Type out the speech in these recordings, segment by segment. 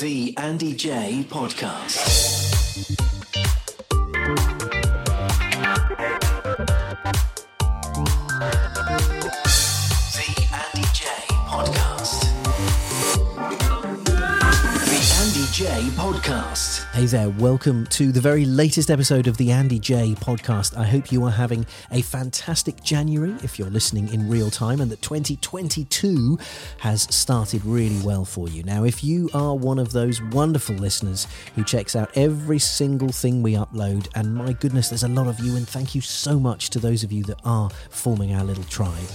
The Andy Jaye Podcast. The Andy Jaye Podcast. The Andy Jaye Podcast. Hey there, welcome to the very latest episode of the Andy Jaye podcast. I hope you are having a fantastic January if you're listening in real time and that 2022 has started really well for you. Now, if you are one of those wonderful listeners who checks out every single thing we upload, and my goodness, there's a lot of you, and thank you so much to those of you that are forming our little tribe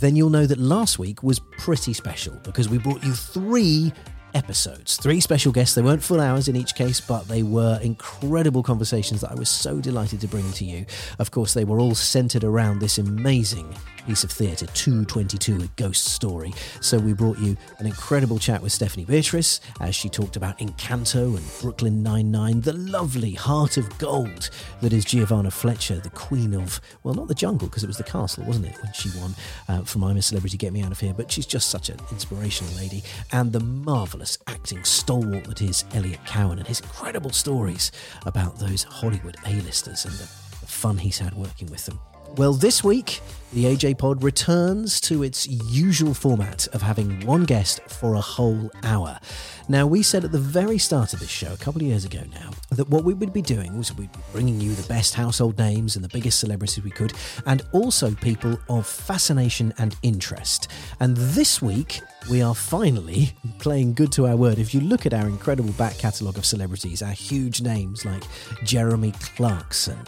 then you'll know that last week was pretty special because we brought you three episodes, three special guests. They weren't full hours in each case, but they were incredible conversations that I was so delighted to bring to you. Of course, they were all centered around this amazing piece of theatre, 222, a ghost story. So we brought you an incredible chat with Stephanie Beatrice as she talked about Encanto and Brooklyn Nine-Nine, the lovely heart of gold that is Giovanna Fletcher, the queen of, well, not the jungle, because it was the castle, wasn't it, when she won uh, for I'm a Celebrity, Get Me Out of Here, but she's just such an inspirational lady. And the marvellous acting stalwart that is Elliot Cowan and his incredible stories about those Hollywood A-listers and the, the fun he's had working with them. Well, this week, the AJ Pod returns to its usual format of having one guest for a whole hour. Now, we said at the very start of this show, a couple of years ago now, that what we would be doing was we'd be bringing you the best household names and the biggest celebrities we could, and also people of fascination and interest. And this week, we are finally playing good to our word. If you look at our incredible back catalogue of celebrities, our huge names like Jeremy Clarkson,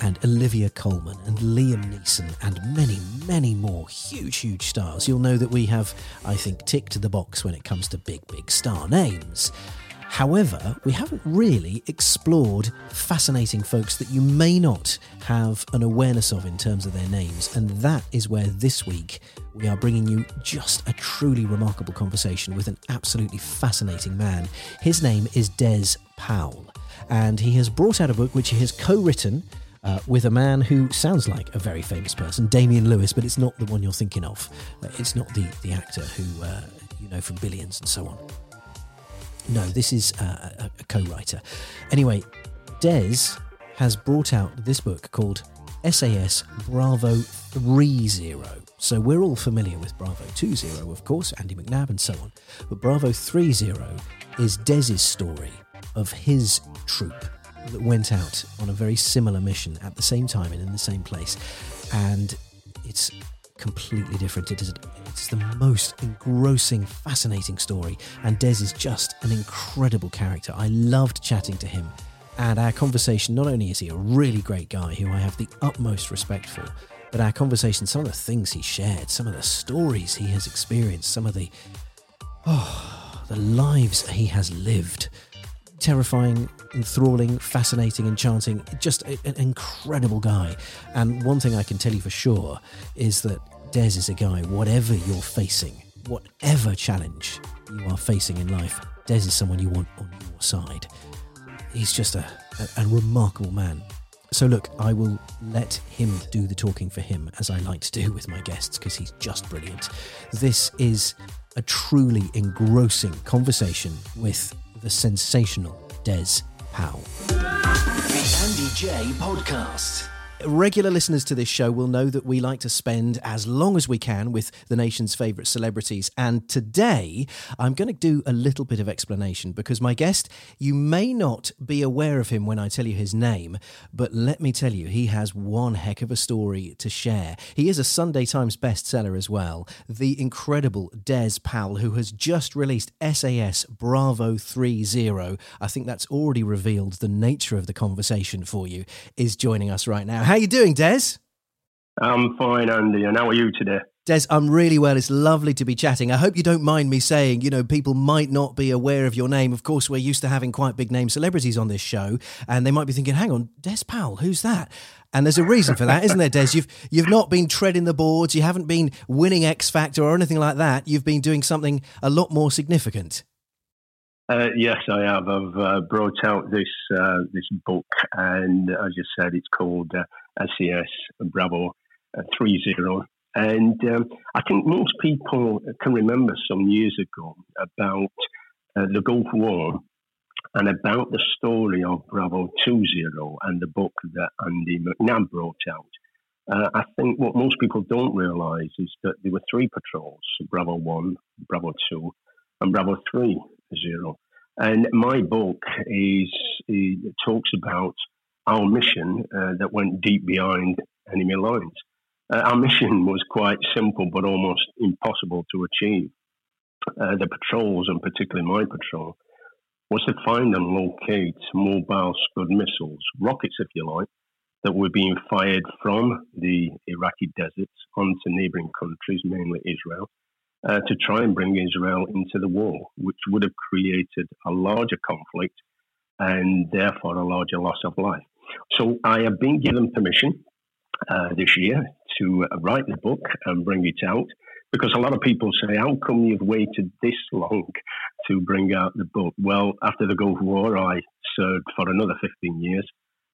and Olivia Colman and Liam Neeson and many, many more huge, huge stars. You'll know that we have, I think, ticked the box when it comes to big, big star names. However, we haven't really explored fascinating folks that you may not have an awareness of in terms of their names, and that is where this week we are bringing you just a truly remarkable conversation with an absolutely fascinating man. His name is Des Powell, and he has brought out a book which he has co written uh, with a man who sounds like a very famous person, Damian Lewis, but it's not the one you're thinking of. Uh, it's not the, the actor who uh, you know from Billions and so on. No, this is uh, a, a co writer. Anyway, Des has brought out this book called SAS Bravo 30. So we're all familiar with Bravo 20, of course, Andy McNab and so on. But Bravo 30 is Des's story of his troop that went out on a very similar mission at the same time and in the same place. And it's completely different. It is it's the most engrossing, fascinating story. And Des is just an incredible character. I loved chatting to him. And our conversation, not only is he a really great guy who I have the utmost respect for, but our conversation, some of the things he shared, some of the stories he has experienced, some of the oh, the lives he has lived, terrifying, enthralling, fascinating, enchanting, just a- an incredible guy. And one thing I can tell you for sure is that Des is a guy, whatever you're facing, whatever challenge you are facing in life, Des is someone you want on your side. He's just a, a, a remarkable man. So, look, I will let him do the talking for him, as I like to do with my guests, because he's just brilliant. This is a truly engrossing conversation with the sensational Des Powell. The Andy Jaye Podcast. Regular listeners to this show will know that we like to spend as long as we can with the nation's favourite celebrities. And today, I'm going to do a little bit of explanation because my guest, you may not be aware of him when I tell you his name, but let me tell you, he has one heck of a story to share. He is a Sunday Times bestseller as well. The incredible Des Powell, who has just released SAS Bravo 30. I think that's already revealed the nature of the conversation for you, is joining us right now. How you doing, Des? I'm fine, Andy. And how are you today? Des, I'm really well. It's lovely to be chatting. I hope you don't mind me saying, you know, people might not be aware of your name. Of course, we're used to having quite big name celebrities on this show, and they might be thinking, hang on, Des Powell, who's that? And there's a reason for that, isn't there, Des? You've you've not been treading the boards, you haven't been winning X Factor or anything like that. You've been doing something a lot more significant. Uh, yes, I have. I've uh, brought out this uh, this book, and as you said, it's called SAS uh, Bravo uh, Three Zero. And um, I think most people can remember some years ago about uh, the Gulf War and about the story of Bravo Two Zero and the book that Andy McNab brought out. I think what most people don't realise is that there were three patrols: Bravo One, Bravo Two, and Bravo Three Zero. And my book is talks about our mission uh, that went deep behind enemy lines. Uh, our mission was quite simple, but almost impossible to achieve. Uh, the patrols, and particularly my patrol, was to find and locate mobile Scud missiles, rockets, if you like, that were being fired from the Iraqi deserts onto neighboring countries, mainly Israel, uh, to try and bring Israel into the war, which would have created a larger conflict and therefore a larger loss of life. So I have been given permission uh, this year to write the book and bring it out because a lot of people say, How come you've waited this long to bring out the book? Well, after the Gulf War, I served for another 15 years.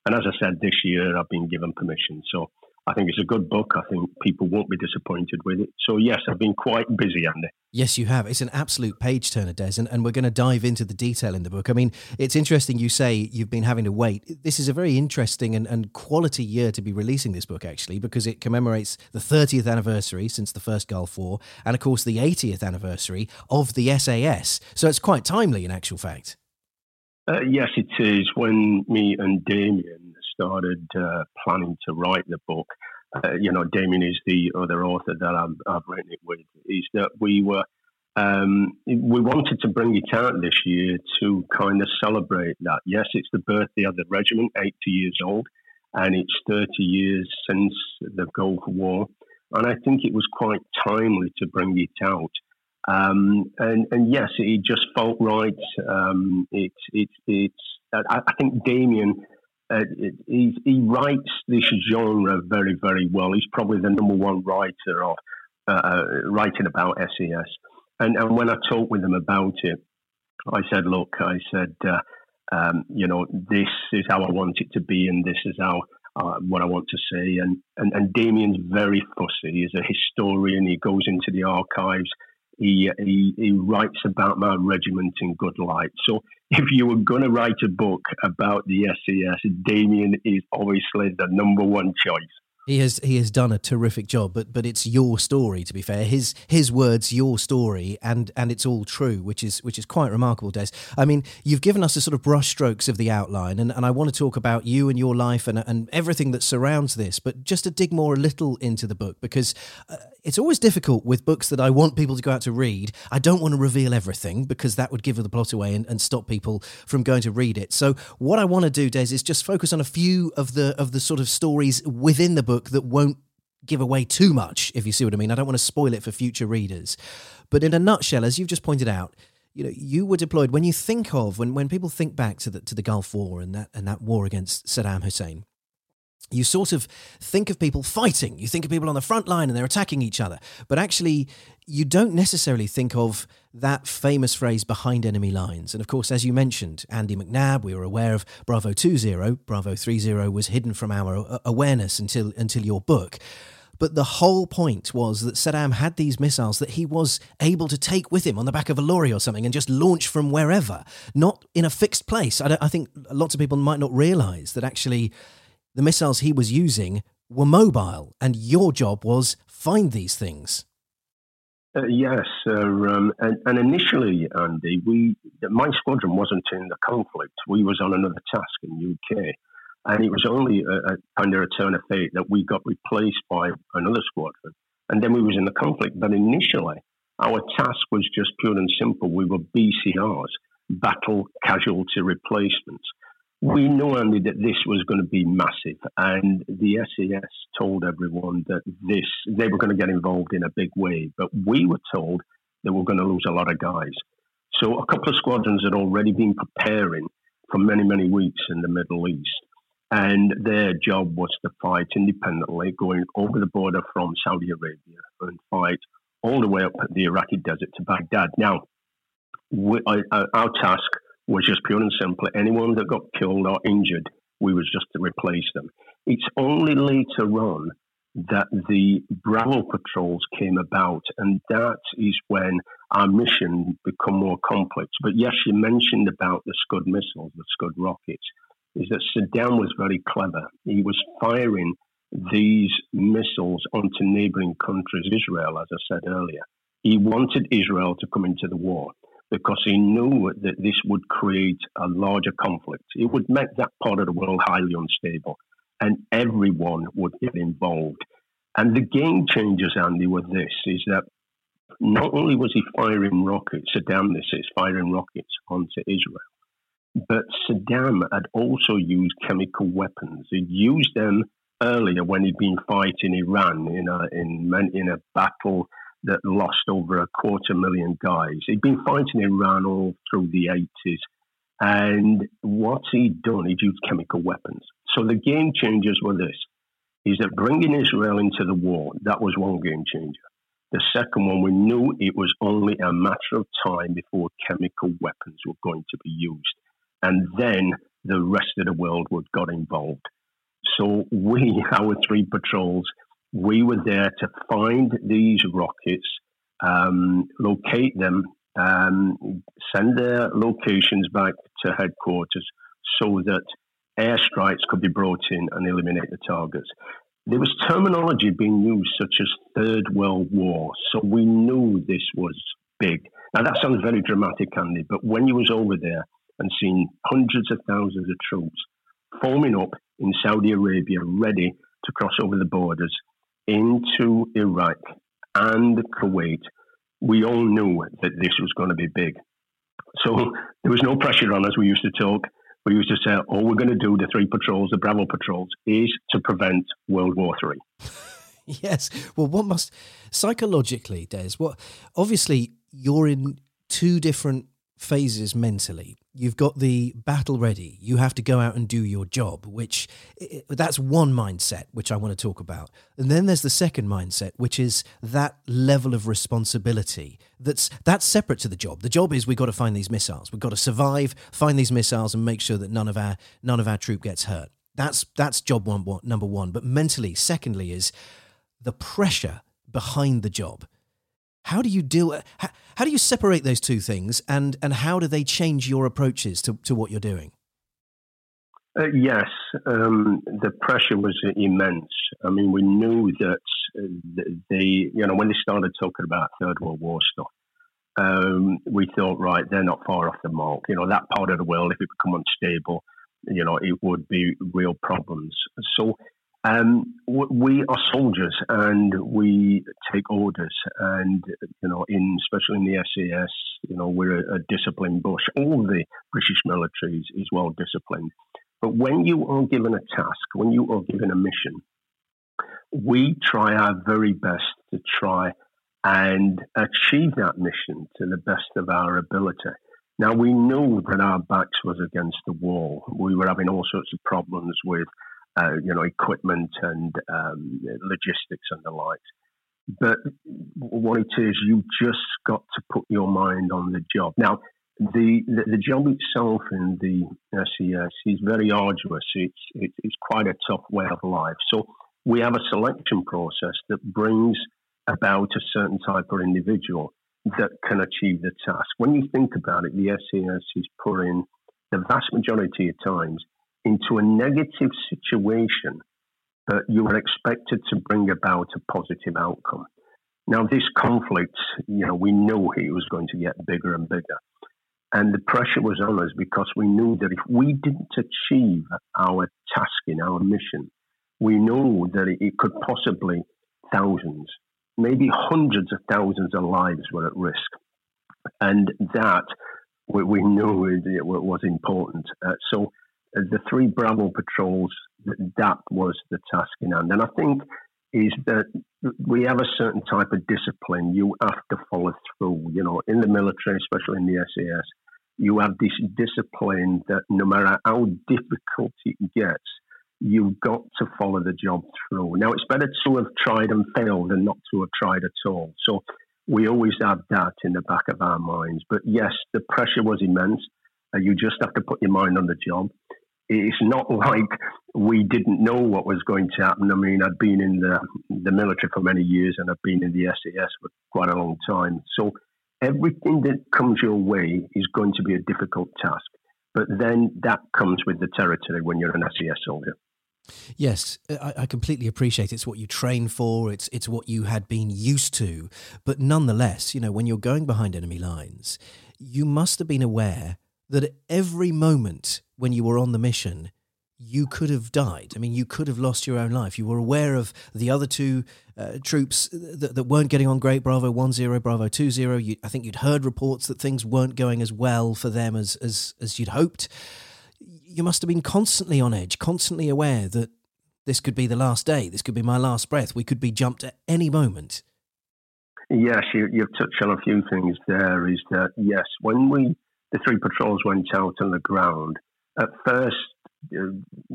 And as I said, this year I've been given permission. So I think it's a good book. I think people won't be disappointed with it. So, yes, I've been quite busy, Andy. Yes, you have. It's an absolute page turner, Des, and, and we're going to dive into the detail in the book. I mean, it's interesting you say you've been having to wait. This is a very interesting and, and quality year to be releasing this book, actually, because it commemorates the 30th anniversary since the first Gulf War, and of course, the 80th anniversary of the SAS. So, it's quite timely in actual fact. Uh, yes, it is. When me and Damien started uh, planning to write the book, uh, you know, Damien is the other author that I've, I've written it with, is that we were, um, we wanted to bring it out this year to kind of celebrate that. Yes, it's the birthday of the regiment, 80 years old, and it's 30 years since the Gulf War. And I think it was quite timely to bring it out. Um, and, and, yes, it just felt right. Um, it's it's it's. I, I, think Damien uh, he, he, writes this genre very, very well. He's probably the number one writer of uh, uh writing about SAS. And, and when I talked with him about it, I said, look, I said, uh, um, you know, this is how I want it to be, and this is how uh, what I want to say. And, and and Damien's very fussy. He's a historian. He goes into the archives. He, he, he writes about my regiment in good light. So if you were going to write a book about the SAS, Damien is obviously the number one choice. He has he has done a terrific job, but but it's your story. To be fair, his his words, your story, and and it's all true, which is which is quite remarkable, Des. I mean, you've given us a sort of brushstrokes of the outline, and, and I want to talk about you and your life and and everything that surrounds this. But just to dig more a little into the book, because uh, it's always difficult with books that I want people to go out to read. I don't want to reveal everything because that would give the plot away and, and stop people from going to read it. So what I want to do, Des, is just focus on a few of the of the sort of stories within the book that won't give away too much, if you see what I mean. I don't want to spoil it for future readers. But in a nutshell, as you've just pointed out, you know, you were deployed when you think of when, when people think back to the to the Gulf War and that and that war against Saddam Hussein you sort of think of people fighting. You think of people on the front line and they're attacking each other. But actually, you don't necessarily think of that famous phrase behind enemy lines. And of course, as you mentioned, Andy McNab, we were aware of Bravo 20, Bravo 30 was hidden from our awareness until until your book. But the whole point was that Saddam had these missiles that he was able to take with him on the back of a lorry or something and just launch from wherever, not in a fixed place. I, I think lots of people might not realize that actually the missiles he was using were mobile, and your job was find these things. Uh, yes, uh, um, and, and, initially, Andy, we my squadron wasn't in the conflict. We was on another task in UK, and it was only a, a kind of a turn of fate that we got replaced by another squadron, and then we was in the conflict. But initially, our task was just pure and simple. We were BCRs, battle casualty replacements we knew, only that this was going to be massive. And the SAS told everyone that this, they were going to get involved in a big way. But we were told that we're going to lose a lot of guys. So a couple of squadrons had already been preparing for many, many weeks in the Middle East. And their job was to fight independently, going over the border from Saudi Arabia and fight all the way up the Iraqi desert to Baghdad. Now, we, our task was just pure and simple. Anyone that got killed or injured, we was just to replace them. It's only later on that the Bravo patrols came about, and that is when our mission become more complex. But yes, you mentioned about the Scud missiles, the Scud rockets. Is that Saddam was very clever. He was firing these missiles onto neighboring countries, Israel, as I said earlier. He wanted Israel to come into the war because he knew that this would create a larger conflict. It would make that part of the world highly unstable, and everyone would get involved. And the game changers, Andy, were this: is that not only was he firing rockets, Saddam this is firing rockets onto Israel, but Saddam had also used chemical weapons. He'd used them earlier when he'd been fighting Iran in a in in a battle that lost over a quarter million guys. He'd been fighting Iran all through the 80s. And what he'd done, he'd used chemical weapons. So the game changers were this, is that bringing Israel into the war, that was one game changer. The second one, we knew it was only a matter of time before chemical weapons were going to be used. And then the rest of the world would got involved. So we, our three patrols, we were there to find these rockets, um, locate them, um, send their locations back to headquarters so that airstrikes could be brought in and eliminate the targets. There was terminology being used such as Third World War, so we knew this was big. Now that sounds very dramatic, Andy, but when you was over there and seen hundreds of thousands of troops forming up in Saudi Arabia, ready to cross over the borders, into Iraq and Kuwait, we all knew that this was going to be big. So there was no pressure on us. We used to talk. We used to say, all we're going to do, the three patrols, the Bravo patrols, is to prevent World War Three. yes. Well, what must psychologically, Des? What obviously you're in two different phases mentally. You've got the battle ready. You have to go out and do your job, which that's one mindset, which I want to talk about. And then there's the second mindset, which is that level of responsibility. That's that's separate to the job. The job is we've got to find these missiles. We've got to survive, find these missiles, and make sure that none of our none of our troop gets hurt. That's that's job one, number one. But mentally, secondly, is the pressure behind the job how do you deal? How, how do you separate those two things, and and how do they change your approaches to, to what you're doing? Uh, yes, um, the pressure was immense. I mean, we knew that uh, they, you know, when they started talking about Third World War stuff, um, we thought, right, they're not far off the mark. You know, that part of the world, if it become unstable, you know, it would be real problems. So um, we are soldiers and we take orders, and you know, in especially in the SAS, you know, we're a, a disciplined bush. All the British military is, is well disciplined, but when you are given a task, when you are given a mission, we try our very best to try and achieve that mission to the best of our ability. Now we knew that our backs was against the wall. We were having all sorts of problems with uh, you know, equipment and um, logistics and the like. But what it is, you just got to put your mind on the job. Now, the, the, the job itself in the SAS is very arduous. It's, it, it's quite a tough way of life. So we have a selection process that brings about a certain type of individual that can achieve the task. When you think about it, the SAS is putting the vast majority of times into a negative situation that you are expected to bring about a positive outcome. Now, this conflict, you know, we knew it was going to get bigger and bigger. And the pressure was on us because we knew that if we didn't achieve our task in our mission, we knew that it could possibly thousands, maybe hundreds of thousands of lives were at risk. And that we, we knew it, was important. Uh, so the three Bravo patrols, that was the task in hand. And I think is that we have a certain type of discipline you have to follow through. You know, in the military, especially in the SAS, you have this discipline that no matter how difficult it gets, you've got to follow the job through. Now, it's better to have tried and failed than not to have tried at all. So we always have that in the back of our minds. But yes, the pressure was immense. You just have to put your mind on the job it's not like we didn't know what was going to happen. I mean, I'd been in the the military for many years, and I've been in the SAS for quite a long time. So everything that comes your way is going to be a difficult task. But then that comes with the territory when you're an SAS soldier. Yes, I, I, completely appreciate it's what you train for. It's it's what you had been used to. But nonetheless, you know, when you're going behind enemy lines, you must have been aware that at every moment when you were on the mission, you could have died. I mean, you could have lost your own life. You were aware of the other two uh, troops that, that, weren't getting on great, Bravo 1-0, Bravo 2-0. You, I think you'd heard reports that things weren't going as well for them as, as, as you'd hoped. You must have been constantly on edge, constantly aware that this could be the last day, this could be my last breath. We could be jumped at any moment. Yes, you, you've touched on a few things there. Is that, yes, when we the three patrols went out on the ground. At first, uh,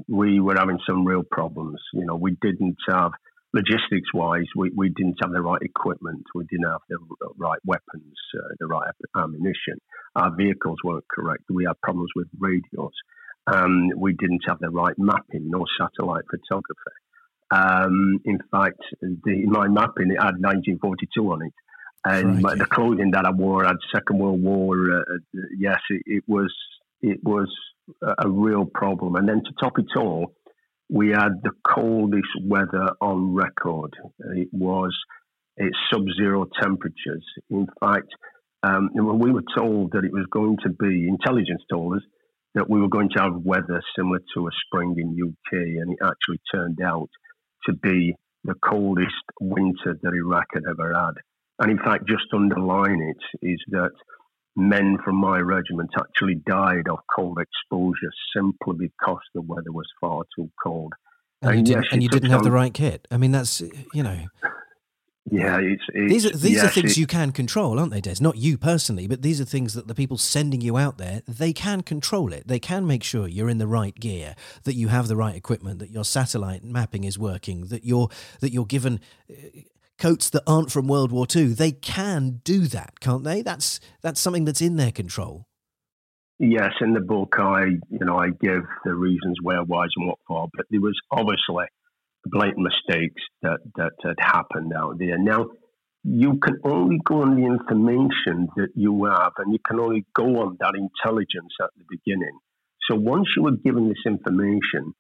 we were having some real problems. You know, we didn't have logistics wise, we, we didn't have the right equipment, we didn't have the right weapons, uh, the right ammunition. Our vehicles weren't correct. We had problems with radios. Um, we didn't have the right mapping, no satellite photography. Um, in fact, the, my mapping it had 1942 on it and the clothing that I wore had Second World War. Uh, uh, yes, it, it, was it was a real problem. And then to top it all, we had the coldest weather on record. It was it's sub-zero temperatures. In fact, um, when we were told that it was going to be, intelligence told us that we were going to have weather similar to a spring in UK, and it actually turned out to be the coldest winter that Iraq had ever had. And in fact, just underline it is that men from my regiment actually died of cold exposure simply because the weather was far too cold. And, and you didn't, and you didn't have on, the right kit. I mean, that's, you know. Yeah, it's, it's these are these yes, are things you can control, aren't they, Des? Not you personally, but these are things that the people sending you out there they can control it. They can make sure you're in the right gear, that you have the right equipment, that your satellite mapping is working, that you're that you're given eh, coats that aren't from World War II. They can do that, can't they? That's that's something that's in their control. Yes, in the book, I you know I give the reasons where, why, and what for, but there was obviously blatant mistakes that that had happened out there. Now, you can only go on the information that you have, and you can only go on that intelligence at the beginning. So once you were given this information,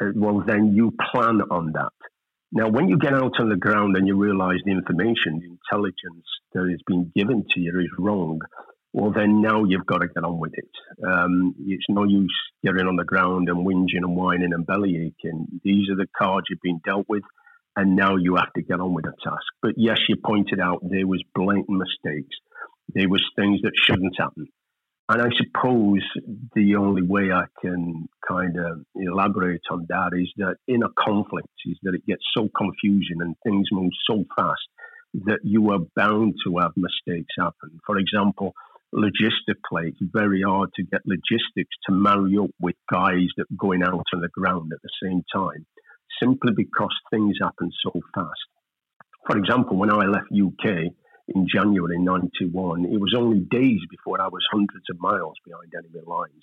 uh, well, then you plan on that. Now, when you get out on the ground and you realize the information, the intelligence that is being given to you is wrong, well, then now you've got to get on with it. Um, it's no use getting on the ground and whinging and whining and belly aching. These are the cards you've been dealt with, and now you have to get on with the task. But yes, you pointed out there was blatant mistakes. There was things that shouldn't happen. And I suppose the only way I can kind of elaborate on that is that in a conflict is that it gets so confusing and things move so fast that you are bound to have mistakes happen. For example, logistically, it's very hard to get logistics to marry up with guys that are going out on the ground at the same time, simply because things happen so fast. For example, when I left UK, in January 91. It was only days before I was hundreds of miles behind enemy lines.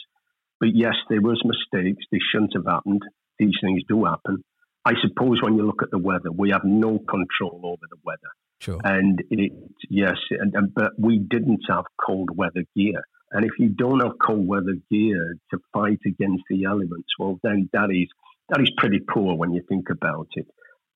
But yes, there was mistakes. They shouldn't have happened. These things do happen. I suppose when you look at the weather, we have no control over the weather. Sure. And it, yes, and, and, but we didn't have cold weather gear. And if you don't have cold weather gear to fight against the elements, well, then that is that is pretty poor when you think about it.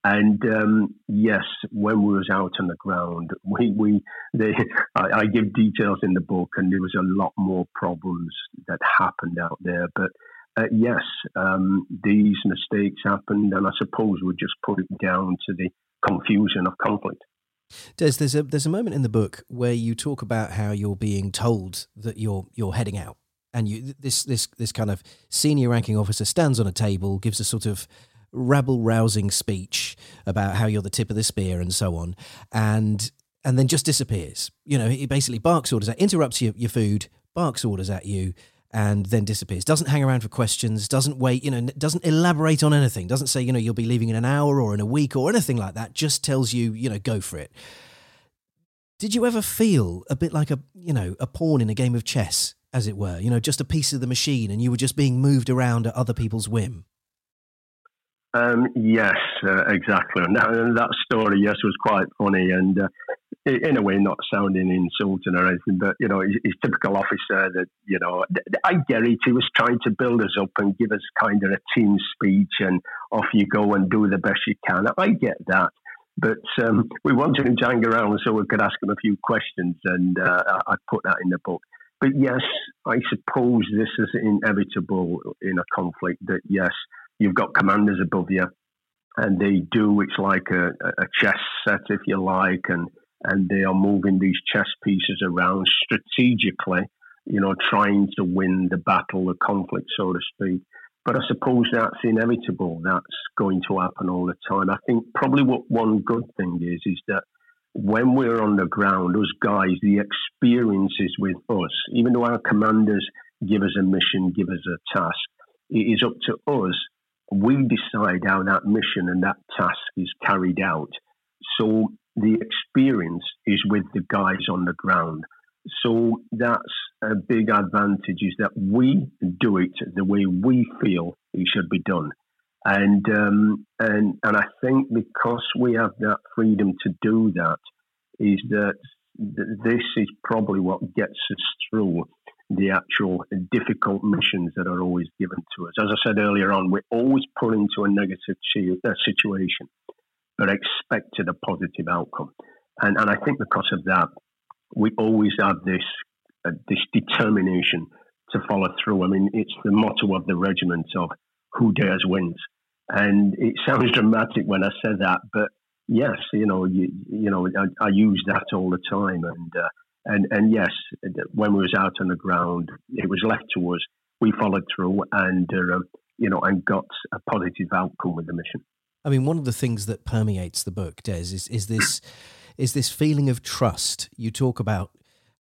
And um, yes, when we was out on the ground, we, we they, I, I, give details in the book, and there was a lot more problems that happened out there. But uh, yes, um, these mistakes happened, and I suppose we just put it down to the confusion of conflict. Des, there's a there's a moment in the book where you talk about how you're being told that you're you're heading out and you this this this kind of senior ranking officer stands on a table, gives a sort of rabble rousing speech about how you're the tip of the spear and so on, and and then just disappears. You know, he basically barks orders at, interrupts your, your food, barks orders at you, and then disappears. Doesn't hang around for questions, doesn't wait, you know, doesn't elaborate on anything, doesn't say, you know, you'll be leaving in an hour or in a week or anything like that, just tells you, you know, go for it. Did you ever feel a bit like a, you know, a pawn in a game of chess, as it were, you know, just a piece of the machine and you were just being moved around at other people's whim? Um, yes, uh, exactly. And that, and that, story, yes, was quite funny. And uh, in a way, not sounding insulting or anything, but you know, he's, he's typical officer that you know. I get it. He was trying to build us up and give us kind of a team speech, and off you go and do the best you can. I get that, but um, we wanted him to hang around so we could ask him a few questions, and uh, I put that in the book. But yes, I suppose this is inevitable in a conflict. That yes, you've got commanders above you, and they do. It's like a, a chess set, if you like, and and they are moving these chess pieces around strategically, you know, trying to win the battle, the conflict, so to speak. But I suppose that's inevitable. That's going to happen all the time. I think probably what one good thing is is that when we're on the ground, us guys, the experience is with us. Even though our commanders give us a mission, give us a task, it is up to us. We decide how that mission and that task is carried out. So the experience is with the guys on the ground. So that's a big advantage is that we do it the way we feel it should be done. And, um, and, and I think because we have that freedom to do that, is that this is probably what gets us through the actual difficult missions that are always given to us. As I said earlier on, we're always put into a negative uh, situation but expected a positive outcome. And, and I think because of that, we always have this uh, this determination to follow through. I mean, it's the motto of the regiment of "Who dares wins," and it sounds dramatic when I say that, but yes, you know, you, you know, I, I, use that all the time, and uh, and and yes, when we was out on the ground, it was left to us. We followed through, and uh, you know, and got a positive outcome with the mission. I mean, one of the things that permeates the book, Des, is is this is this feeling of trust. You talk about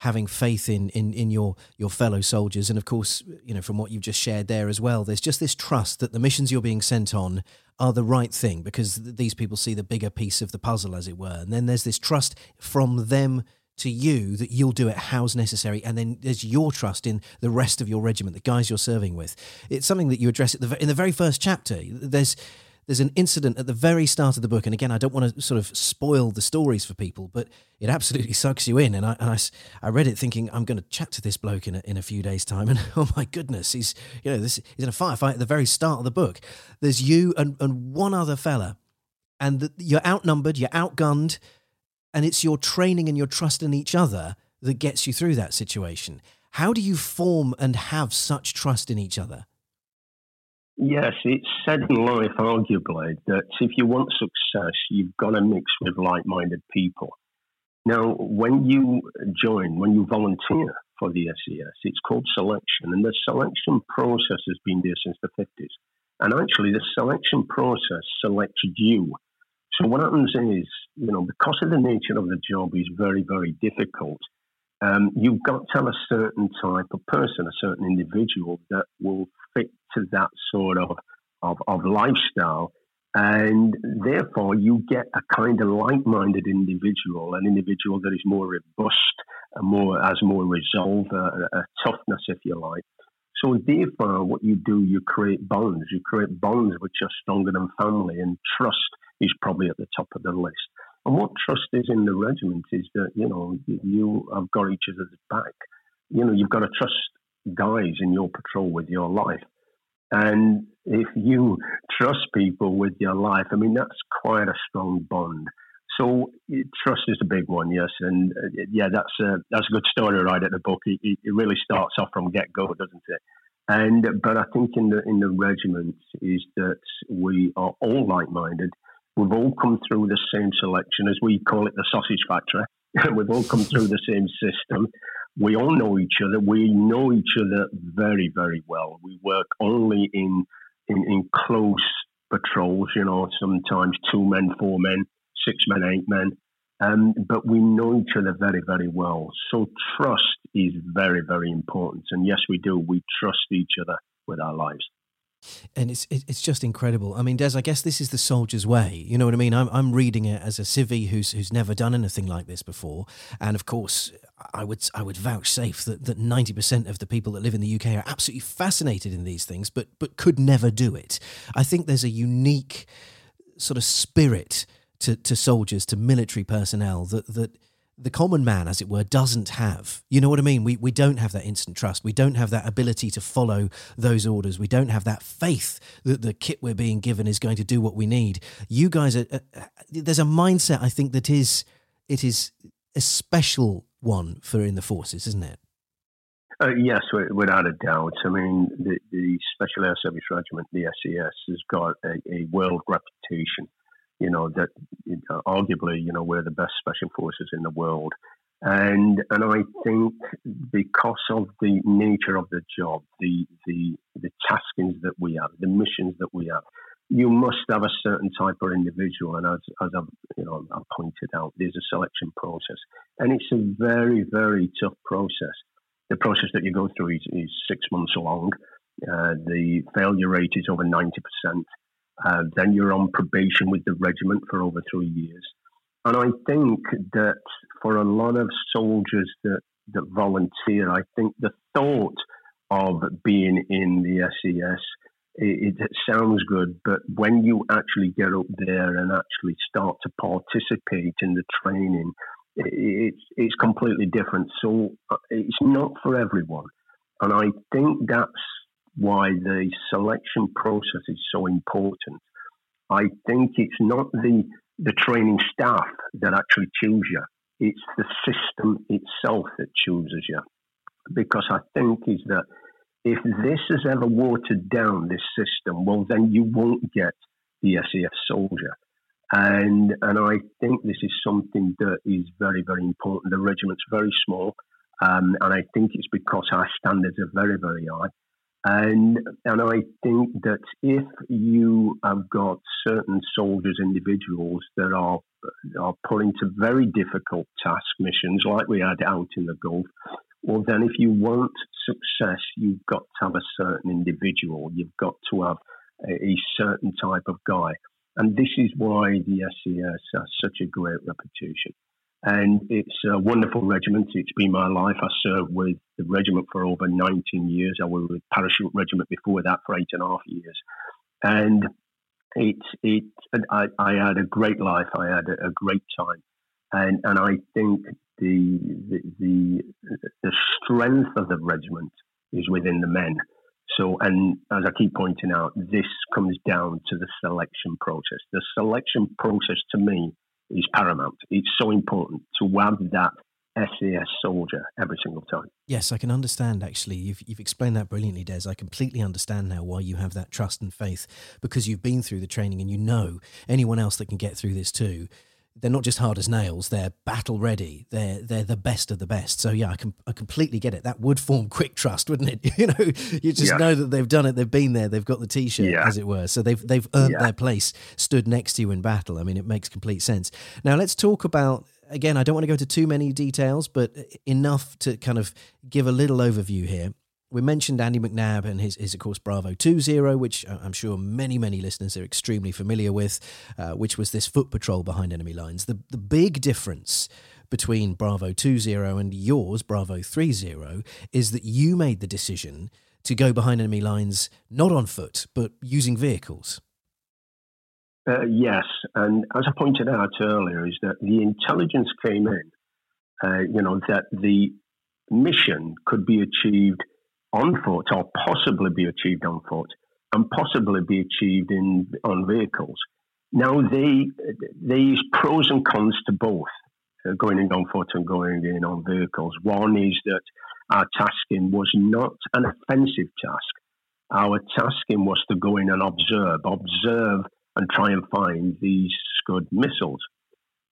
having faith in, in in your your fellow soldiers, and of course, you know, from what you've just shared there as well, there's just this trust that the missions you're being sent on are the right thing because these people see the bigger piece of the puzzle, as it were, and then there's this trust from them to you that you'll do it how's necessary and then there's your trust in the rest of your regiment the guys you're serving with it's something that you address the, in the very first chapter there's there's an incident at the very start of the book, and again, I don't want to sort of spoil the stories for people, but it absolutely sucks you in. And I, and I, I read it thinking I'm going to chat to this bloke in a, in a few days' time, and oh my goodness, he's you know this he's in a firefight at the very start of the book. There's you and and one other fella, and the, you're outnumbered, you're outgunned, and it's your training and your trust in each other that gets you through that situation. How do you form and have such trust in each other? Yes, it's said in life, arguably, that if you want success, you've got to mix with like minded people. Now, when you join, when you volunteer for the SAS, it's called selection, and the selection process has been there since the 50s. And actually, the selection process selected you. So, what happens is, you know, because of the nature of the job is very, very difficult, um, you've got to have a certain type of person, a certain individual that will fit to that sort of, of, of lifestyle. And therefore, you get a kind of like minded individual, an individual that is more robust, more has more resolve, a, a toughness, if you like. So, therefore, what you do, you create bonds. You create bonds which are stronger than family, and trust is probably at the top of the list. And what trust is in the regiment is that, you know, you have got each other's back. You know, you've got to trust guys in your patrol with your life. And if you trust people with your life, I mean, that's quite a strong bond. So trust is a big one, yes, and uh, yeah, that's a that's a good story right at the book. It, it really starts off from get go, doesn't it? And but I think in the in the regiment is that we are all like minded. We've all come through the same selection, as we call it, the sausage factory. We've all come through the same system. we all know each other. We know each other very, very well. We work only in in, in close patrols. You know, sometimes two men, four men, six men, eight men. Um, but we know each other very, very well. So trust is very, very important. And yes, we do. We trust each other with our lives and it's it's just incredible. I mean, Des, I guess this is the soldier's way. You know what I mean? I'm I'm reading it as a civvy who's who's never done anything like this before, and of course, I would I would vouchsafe that that ninety percent of the people that live in the UK are absolutely fascinated in these things, but but could never do it. I think there's a unique sort of spirit to to soldiers, to military personnel that that the common man, as it were, doesn't have. You know what I mean? We, we don't have that instant trust. We don't have that ability to follow those orders. We don't have that faith that the kit we're being given is going to do what we need. You guys are, uh, uh there's a mindset I think that is, it is a special one for in the forces, isn't it? Uh, yes, without a doubt. I mean, the, the Special Air Service Regiment, the SAS, has got a, a world reputation you know that you know, arguably you know we're the best special forces in the world. And and I think because of the nature of the job the the the taskings that we have the missions that we have you must have a certain type of individual. And as as I've you know I've pointed out there's a selection process. And it's a very very tough process. The process that you go through is, is six months long. Uh, the failure rate is over 90 percent uh, then you're on probation with the regiment for over three years. And I think that for a lot of soldiers that, that volunteer, I think the thought of being in the SAS, it, it, sounds good, but when you actually get up there and actually start to participate in the training, it, it's completely different. So uh, it's not for everyone. And I think that's why the selection process is so important. I think it's not the the training staff that actually choose you; it's the system itself that chooses you. Because I think is that if this is ever watered down, this system, well, then you won't get the SAS soldier. And and I think this is something that is very very important. The regiment's very small, um, and I think it's because our standards are very very high. And and I think that if you have got certain soldiers, individuals that are are put into very difficult task missions, like we had out in the Gulf, well, then if you want success, you've got to have a certain individual. You've got to have a, a certain type of guy, and this is why the SAS has such a great reputation and it's a wonderful regiment. It's been my life. I served with the regiment for over 19 years. I was with Parachute Regiment before that for eight and a half years, and it it I, I had a great life. I had a, a great time, and and I think the, the the the strength of the regiment is within the men. So, and as I keep pointing out, this comes down to the selection process. The selection process to me is paramount. It's so important to have that SAS soldier every single time. Yes, I can understand actually. You've, you've explained that brilliantly, Des. I completely understand now why you have that trust and faith because you've been through the training and you know anyone else that can get through this too they're not just hard as nails; they're battle ready. They're they're the best of the best. So yeah, I can I completely get it. That would form quick trust, wouldn't it? You know, you just yeah. know that they've done it. They've been there. They've got the t-shirt, yeah. as it were. So they've they've earned yeah. their place, stood next to you in battle. I mean, it makes complete sense. Now let's talk about again. I don't want to go into too many details, but uh, enough to kind of give a little overview here we mentioned Andy McNab and his, his of course, Bravo 20, which I'm sure many, many listeners are extremely familiar with, uh, which was this foot patrol behind enemy lines. The, the big difference between Bravo 20 and yours, Bravo 30, is that you made the decision to go behind enemy lines not on foot, but using vehicles. Uh, yes, and as I pointed out earlier, is that the intelligence came in, uh, you know, that the mission could be achieved on foot or possibly be achieved on foot and possibly be achieved in on vehicles. Now, they, there's pros and cons to both uh, going in on foot and going in on vehicles. One is that our tasking was not an offensive task. Our tasking was to go in and observe, observe and try and find these Scud missiles.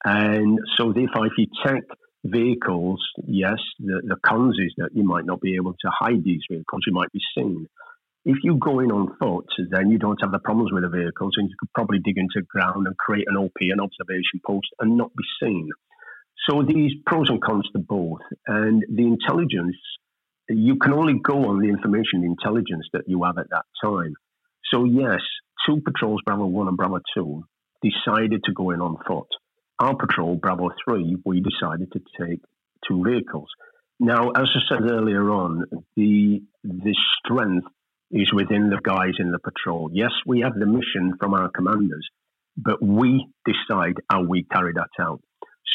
And so, therefore, if you take vehicles, yes, the, the cons is that you might not be able to hide these vehicles. You might be seen. If you go in on foot, then you don't have the problems with the vehicles, and you could probably dig into ground and create an OP, an observation post, and not be seen. So these pros and cons to both, and the intelligence. You can only go on the information, the intelligence that you have at that time. So yes, two patrols, Bravo One and Bravo Two, decided to go in on foot. Our patrol, Bravo 3, we decided to take two vehicles. Now, as I said earlier on, the, the strength is within the guys in the patrol. Yes, we have the mission from our commanders, but we decide how we carry that out.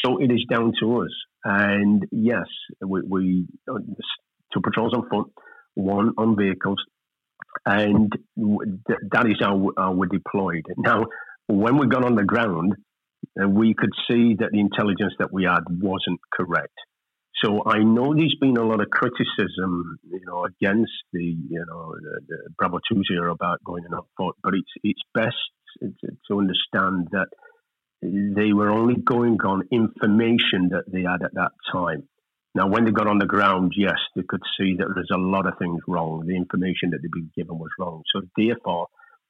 So it is down to us. And yes, we, we two patrols on foot, one on vehicles, and that is how, how we're deployed. Now, when we got on the ground, uh, we could see that the intelligence that we had wasn't correct. So I know there's been a lot of criticism, you know, against the, you know, the, the Bravo Zero about going in up foot, but it's it's best to understand that they were only going on information that they had at that time. Now, when they got on the ground, yes, they could see that there's a lot of things wrong. The information that they'd been given was wrong. So therefore,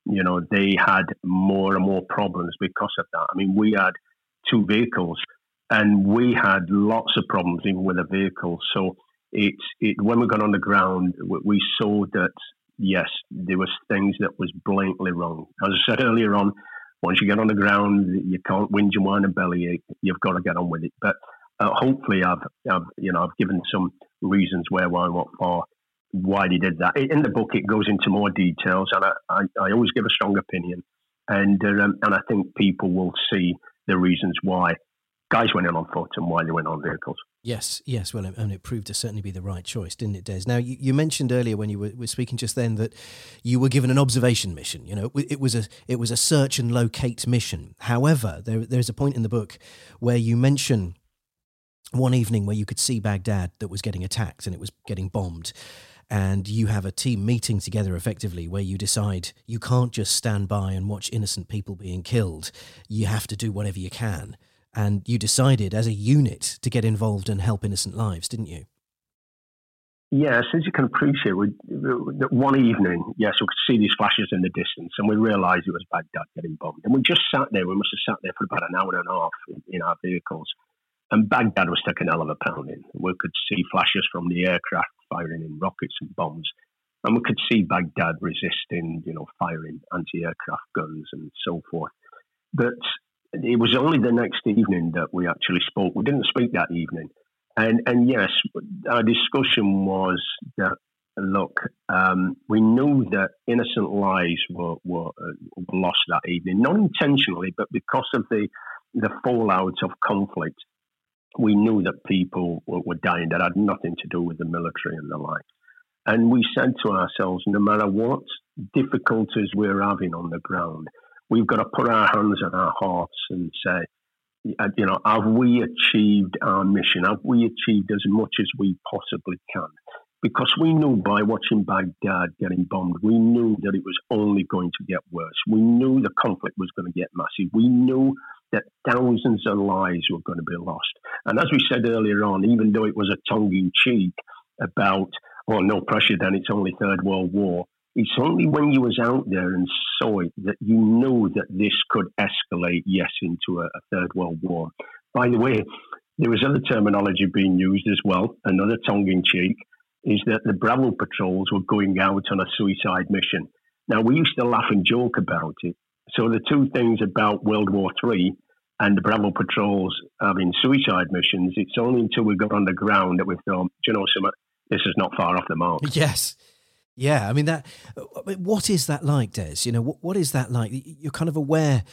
you know, they had more and more problems because of that. I mean, we had two vehicles and we had lots of problems even with the vehicles. So it's it, when we got on the ground, we saw that yes, there was things that was blatantly wrong. As I said earlier on, once you get on the ground, you can't whinge and whine and bellyache. You've got to get on with it. But uh, hopefully, I've, I've you know I've given some reasons where, why, what for why they did that. In the book, it goes into more details, and I, I, I always give a strong opinion, and uh, um, and I think people will see the reasons why guys went in on foot and why they went on vehicles. Yes, yes. Well, and it proved to certainly be the right choice, didn't it, Des? Now, you, you mentioned earlier when you were, were, speaking just then that you were given an observation mission. You know, it was a it was a search and locate mission. However, there there's a point in the book where you mention one evening where you could see Baghdad that was getting attacked and it was getting bombed and you have a team meeting together effectively where you decide you can't just stand by and watch innocent people being killed. You have to do whatever you can. And you decided as a unit to get involved and help innocent lives, didn't you? Yes, as you can appreciate, we, one evening, yes, we could see these flashes in the distance, and we realised it was Baghdad getting bombed. And we just sat there. We must have sat there for about an hour and a half in, in our vehicles, and Baghdad was taking a hell of a pounding. We could see flashes from the aircraft firing in rockets and bombs. And we could see Baghdad resisting, you know, firing anti-aircraft guns and so forth. But it was only the next evening that we actually spoke. We didn't speak that evening. And, and yes, our discussion was that, look, um, we knew that innocent lives were, were, uh, were lost that evening, not intentionally, but because of the, the fallout of conflict we knew that people were, were dying that had nothing to do with the military and the like. And we said to ourselves, no matter what difficulties we're having on the ground, we've got to put our hands on our hearts and say, uh, you know, have we achieved our mission? Have we achieved as much as we possibly can? Because we knew by watching Baghdad getting bombed, we knew that it was only going to get worse. We knew the conflict was going to get massive. We knew that thousands of lives were going to be lost. And as we said earlier on, even though it was a tongue in cheek about, oh, no pressure, then it's only Third World War, it's only when you was out there and saw it that you knew that this could escalate, yes, into a, a Third World War. By the way, there was other terminology being used as well, another tongue in cheek, is that the Bravo patrols were going out on a suicide mission. Now, we used to laugh and joke about it, so the two things about World War Three and the Bravo patrols having suicide missions, it's only until we got on the ground that we thought, you know, something, this is not far off the mark. Yes. Yeah, I mean that. What is that like, Des? You know, what, what is that like? You're kind of aware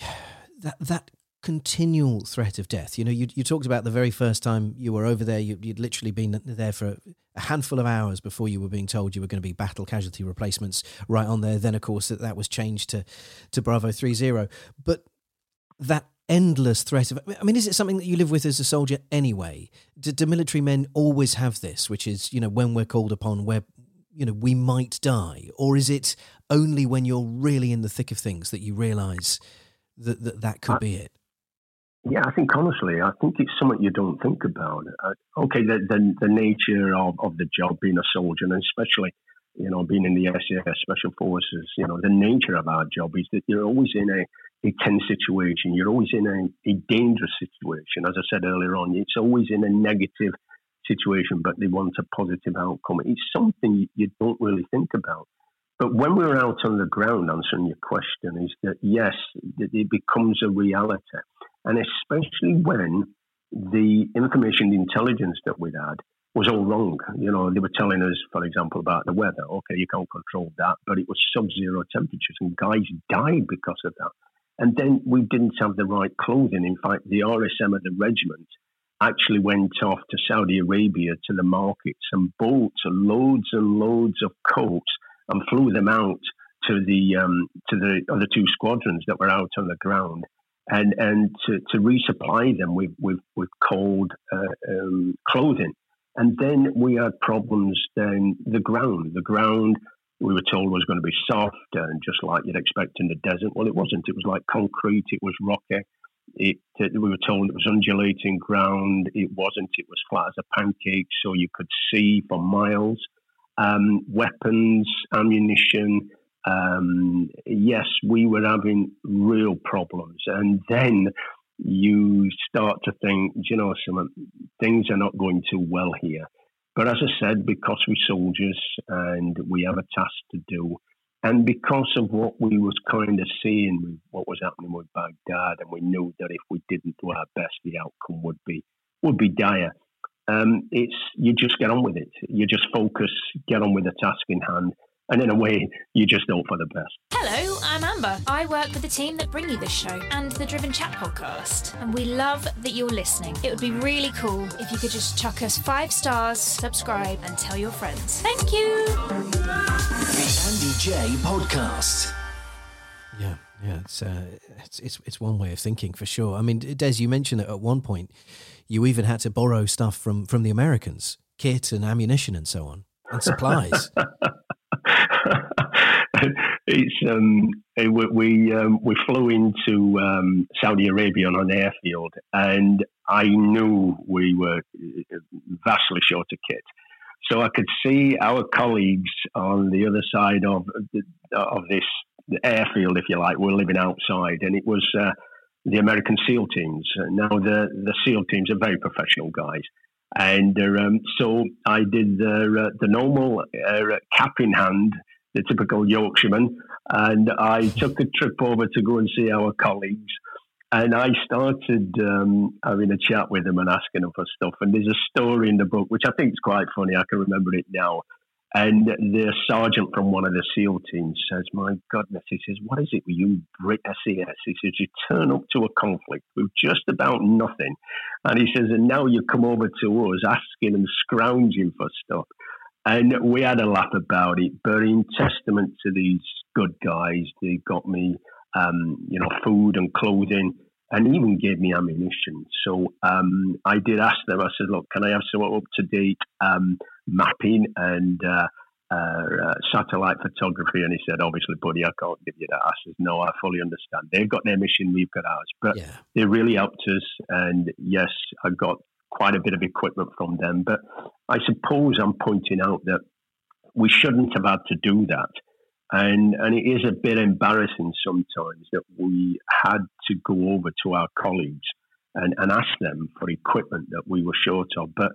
that that continual threat of death. You know, you, you talked about the very first time you were over there, you, would literally been there for a handful of hours before you were being told you were going to be battle casualty replacements right on there. Then, of course, that, that was changed to, to Bravo 30. But that endless threat of i mean is it something that you live with as a soldier anyway do, do, military men always have this which is you know when we're called upon where you know we might die or is it only when you're really in the thick of things that you realize that that, that could be it yeah, I think honestly, I think it's something you don't think about. Uh, okay, the, the, the nature of, of the job, being a soldier, and especially you know being in the SAS Special Forces, you know the nature of our job is that you're always in a, a tense situation. You're always in a, a dangerous situation. As I said earlier on, it's always in a negative situation, but they want a positive outcome. It's something you don't really think about. But when we're out on the ground, answering your question, is that yes, it becomes a reality. And especially when the information, the intelligence that we'd had was all wrong. You know, they were telling us, for example, about the weather. Okay, you can't control that, but it was sub zero temperatures and guys died because of that. And then we didn't have the right clothing. In fact, the RSM of the regiment actually went off to Saudi Arabia to the markets and bought loads and loads of coats and flew them out to the um, to the other two squadrons that were out on the ground and and to, to resupply them with with, with cold uh, um, clothing. And then we had problems down the ground. The ground we were told was going to be soft and just like you'd expect in the desert. Well, it wasn't. It was like concrete. It was rocky. It, it, we were told it was undulating ground. It wasn't. It was flat as a pancake, so you could see for miles. Um, weapons, ammunition, um, yes, we were having real problems. And then you start to think, you know, some things are not going too well here. But as I said, because we're soldiers and we have a task to do, and because of what we was kind of seeing with what was happening with Baghdad, and we knew that if we didn't do our best, the outcome would be would be dire. Um, it's you just get on with it. You just focus, get on with the task in hand, and in a way, you just hope for the best. Hello, I'm Amber. I work with the team that bring you this show and the Driven Chat podcast. And we love that you're listening. It would be really cool if you could just chuck us five stars, subscribe, and tell your friends. Thank you. The Andy Jaye Podcast. Yeah, yeah, it's, uh, it's it's it's one way of thinking for sure. I mean, Des, you mentioned that at one point you even had to borrow stuff from from the Americans, kit and ammunition and so on, and supplies. it's um, we we, um, we flew into um, Saudi Arabia on an airfield, and I knew we were vastly short of kit. So I could see our colleagues on the other side of of this airfield, if you like. We're living outside, and it was uh, the American SEAL teams. Now the the SEAL teams are very professional guys. And uh, um, so I did the, uh, the normal uh, cap in hand the typical Yorkshireman. And I took a trip over to go and see our colleagues. And I started um, having a chat with them and asking them for stuff. And there's a story in the book, which I think is quite funny. I can remember it now. And the sergeant from one of the SEAL teams says, My goodness, he says, What is it with you Brit SAS? He says, You turn up to a conflict with just about nothing. And he says, And now you come over to us asking and scrounging for stuff. And we had a laugh about it, but in testament to these good guys, they got me, um, you know, food and clothing, and even gave me ammunition. So um, I did ask them. I said, "Look, can I have some up to date um, mapping and uh, uh, satellite photography?" And he said, "Obviously, buddy, I can't give you that." I said, "No, I fully understand. They've got their mission, we've got ours, but yeah. they really helped us." And yes, I got quite a bit of equipment from them. But I suppose I'm pointing out that we shouldn't have had to do that. And, and it is a bit embarrassing sometimes that we had to go over to our colleagues and, and ask them for equipment that we were short of. But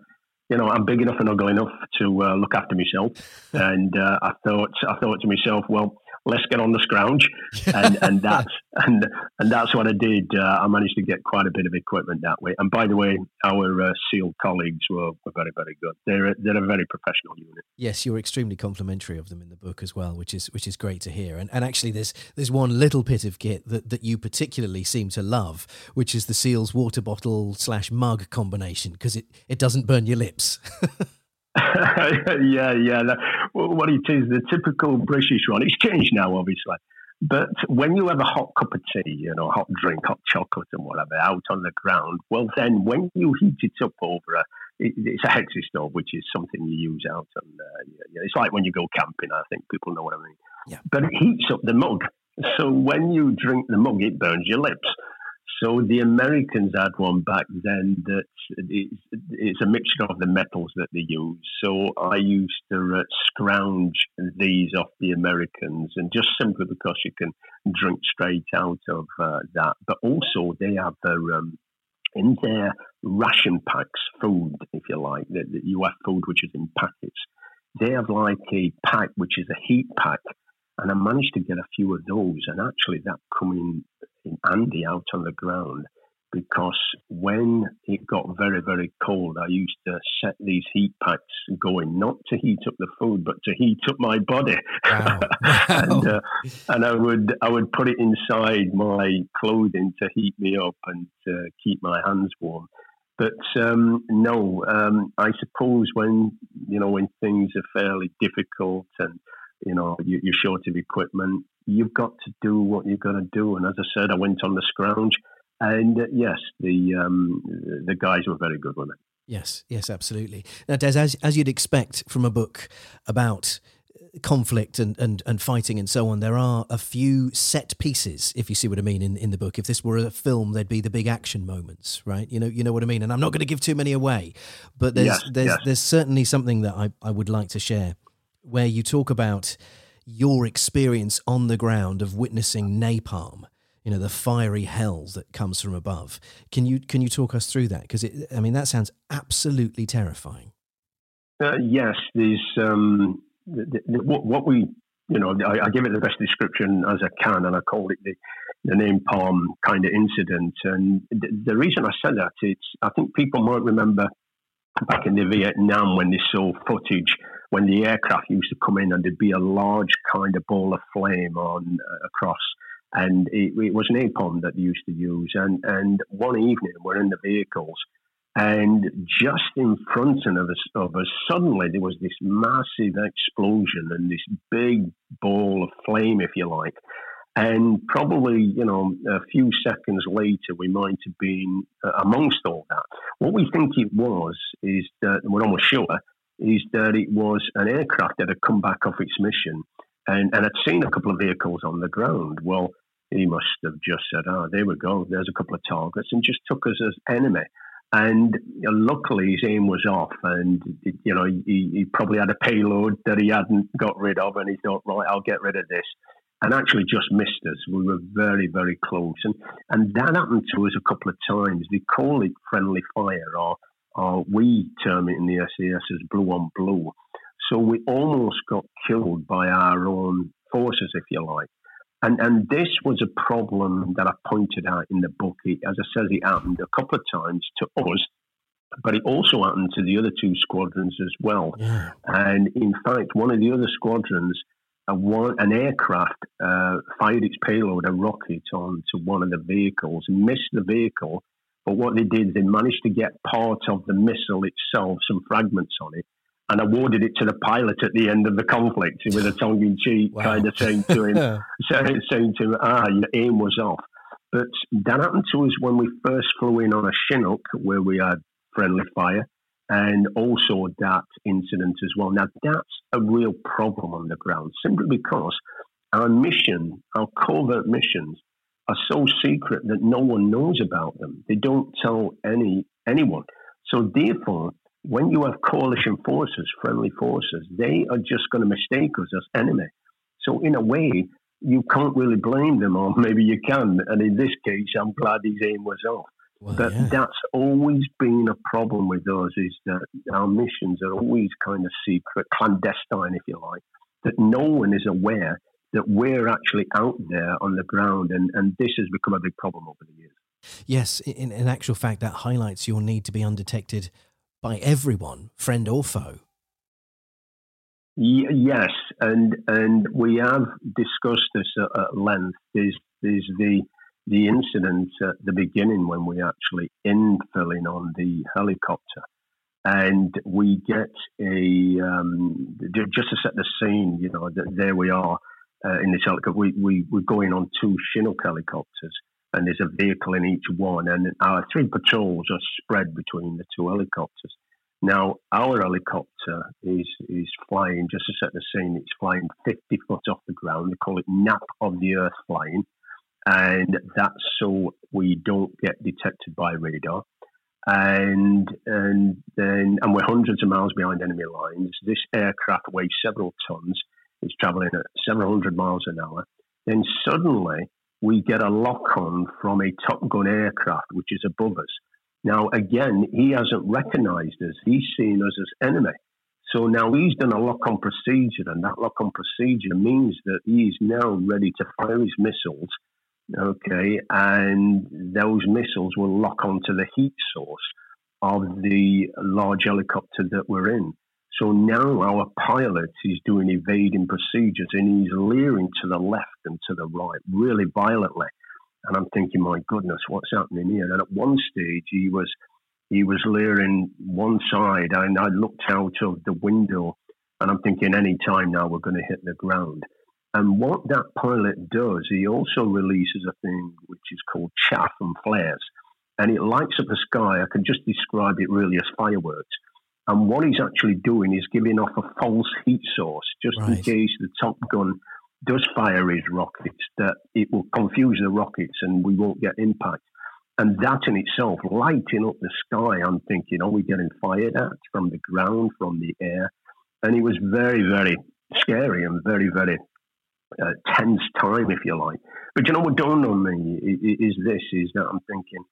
you know, I'm big enough and ugly enough to uh, look after myself. and uh, I thought, I thought to myself, well, let's get on the scrounge, and and that's and and that's what I did. Uh, I managed to get quite a bit of equipment that way. And by the way, our uh, SEAL colleagues were, were very very good. They're a, they're a very professional unit. Yes, you're extremely complimentary of them in the book as well, which is which is great to hear. And and actually, there's there's one little bit of kit that that you particularly seem to love, which is the SEAL's water bottle slash mug combination because it it doesn't burn your lips. yeah, yeah. what it is, the typical British one, it's changed now, obviously. But when you have a hot cup of tea, you know, hot drink, hot chocolate and whatever out on the ground, well, then when you heat it up over a, it, it's a hexi stove, which is something you use out on, uh, yeah, it's like when you go camping, I think people know what I mean. Yeah. But it heats up the mug. So when you drink the mug, it burns your lips. So the Americans had one back then that it's, it's, a mixture of the metals that they use. So I used to uh, scrounge these off the Americans, and just simply because you can drink straight out of uh, that. But also they have their um, in their ration packs, food, if you like, that you have food which is in packets. They have like a pack which is a heat pack, and I managed to get a few of those, and actually that coming in handy out on the ground because when it got very, very cold, I used to set these heat packs going, not to heat up the food, but to heat up my body. Wow. and, uh, and I would I would put it inside my clothing to heat me up and to keep my hands warm. But um, no, um, I suppose when you know when things are fairly difficult and you know you, are short of equipment, you've got to do what you've got to do. And as I said, I went on the scrounge and uh, yes, the um, the guys were very good with it. Yes, yes, absolutely. Now, Des, as as you'd expect from a book about conflict and, and, and fighting and so on, there are a few set pieces, if you see what I mean, in, in the book. If this were a film, there'd be the big action moments, right? You know, you know what I mean. And I'm not going to give too many away, but there's yes, there's yes. there's certainly something that I, I would like to share, where you talk about your experience on the ground of witnessing napalm you know the fiery hells that comes from above. Can you can you talk us through that? Because I mean that sounds absolutely terrifying. Uh, yes, there's um, the, the, what, what, we you know I, I, give it the best description as I can, and I call it the the napalm kind of incident. And the, the reason I said that it's I think people might remember back in the Vietnam when they saw footage when the aircraft used to come in and there'd be a large kind of ball of flame on uh, across and it, it was napalm that they used to use. And and one evening we're in the vehicles, and just in front of us, of us, suddenly there was this massive explosion and this big ball of flame, if you like. And probably, you know, a few seconds later, we might have been uh, amongst all that. What we think it was is that, we're almost sure, is that it was an aircraft that had come back off its mission and, and had seen a couple of vehicles on the ground. Well, he must have just said, "Oh, there we go. There's a couple of targets," and just took us as enemy. And uh, luckily, his aim was off, and you know he, he, probably had a payload that he hadn't got rid of, and he thought, "Right, I'll get rid of this." And actually, just missed us. We were very, very close, and and that happened to us a couple of times. They call it friendly fire, or or we term it in the SAS as blue on blue. So we almost got killed by our own forces, if you like. And, and this was a problem that I pointed out in the book. It, as I said, it happened a couple of times to us, but it also happened to the other two squadrons as well. Yeah. And in fact, one of the other squadrons, a one, an aircraft uh, fired its payload, a rocket, onto one of the vehicles, missed the vehicle. But what they did, they managed to get part of the missile itself, some fragments on it, and awarded it to the pilot at the end of the conflict with a tongue in cheek wow. kind of saying to him, saying, saying to him, ah, your aim was off. But that happened to us when we first flew in on a Chinook where we had friendly fire and also that incident as well. Now, that's a real problem on the ground simply because our mission, our covert missions, are so secret that no one knows about them. They don't tell any anyone. So therefore, when you have coalition forces, friendly forces, they are just going to mistake us as enemy. So in a way, you can't really blame them, or maybe you can. And in this case, I'm glad his aim was off. Well, but yeah. that's always been a problem with us is that our missions are always kind of secret, clandestine, if you like, that no one is aware that we're actually out there on the ground. And, and this has become a big problem over the years. Yes, in, in actual fact, that highlights your need to be undetected by everyone, friend or foe. Yes, and and we have discussed this at length. There's there's the the incident at the beginning when we actually infilling on the helicopter, and we get a um, just to set the scene. You know, that there we are uh, in this helicopter. We we we're going on two Chinook helicopters, and there's a vehicle in each one, and our three patrols are spread between the two helicopters. Now, our helicopter is is flying, just to set the scene, it's flying 50 foot off the ground. They call it nap of the earth flying. and that's so we don't get detected by radar. And and then and we're hundreds of miles behind enemy lines. This aircraft weighs several tons. It's traveling at several hundred miles an hour. Then suddenly we get a lock on from a Top Gun aircraft, which is above us. Now, again, he hasn't recognized us. He's seen us as enemy. So now he's done a lock on procedure, and that lock on procedure means that he is now ready to fire his missiles. Okay, and those missiles will lock onto the heat source of the large helicopter that we're in. So now our pilot is doing evading procedures and he's leering to the left and to the right really violently. And I'm thinking, my goodness, what's happening here? And at one stage, he was he was leering one side, and I looked out of the window, and I'm thinking, any time now we're going to hit the ground. And what that pilot does, he also releases a thing which is called chaff and flares, and it lights up the sky. I can just describe it really as fireworks. And what he's actually doing is giving off a false heat source, just right. in case the Top Gun does fire his rockets, that it will confuse the rockets and we won't get impact. And that in itself, lighting up the sky, I'm thinking, are we getting fired at from the ground, from the air? And it was very, very scary and very, very uh, tense time, if you like. But you know what dawned on me is this: is that I'm thinking,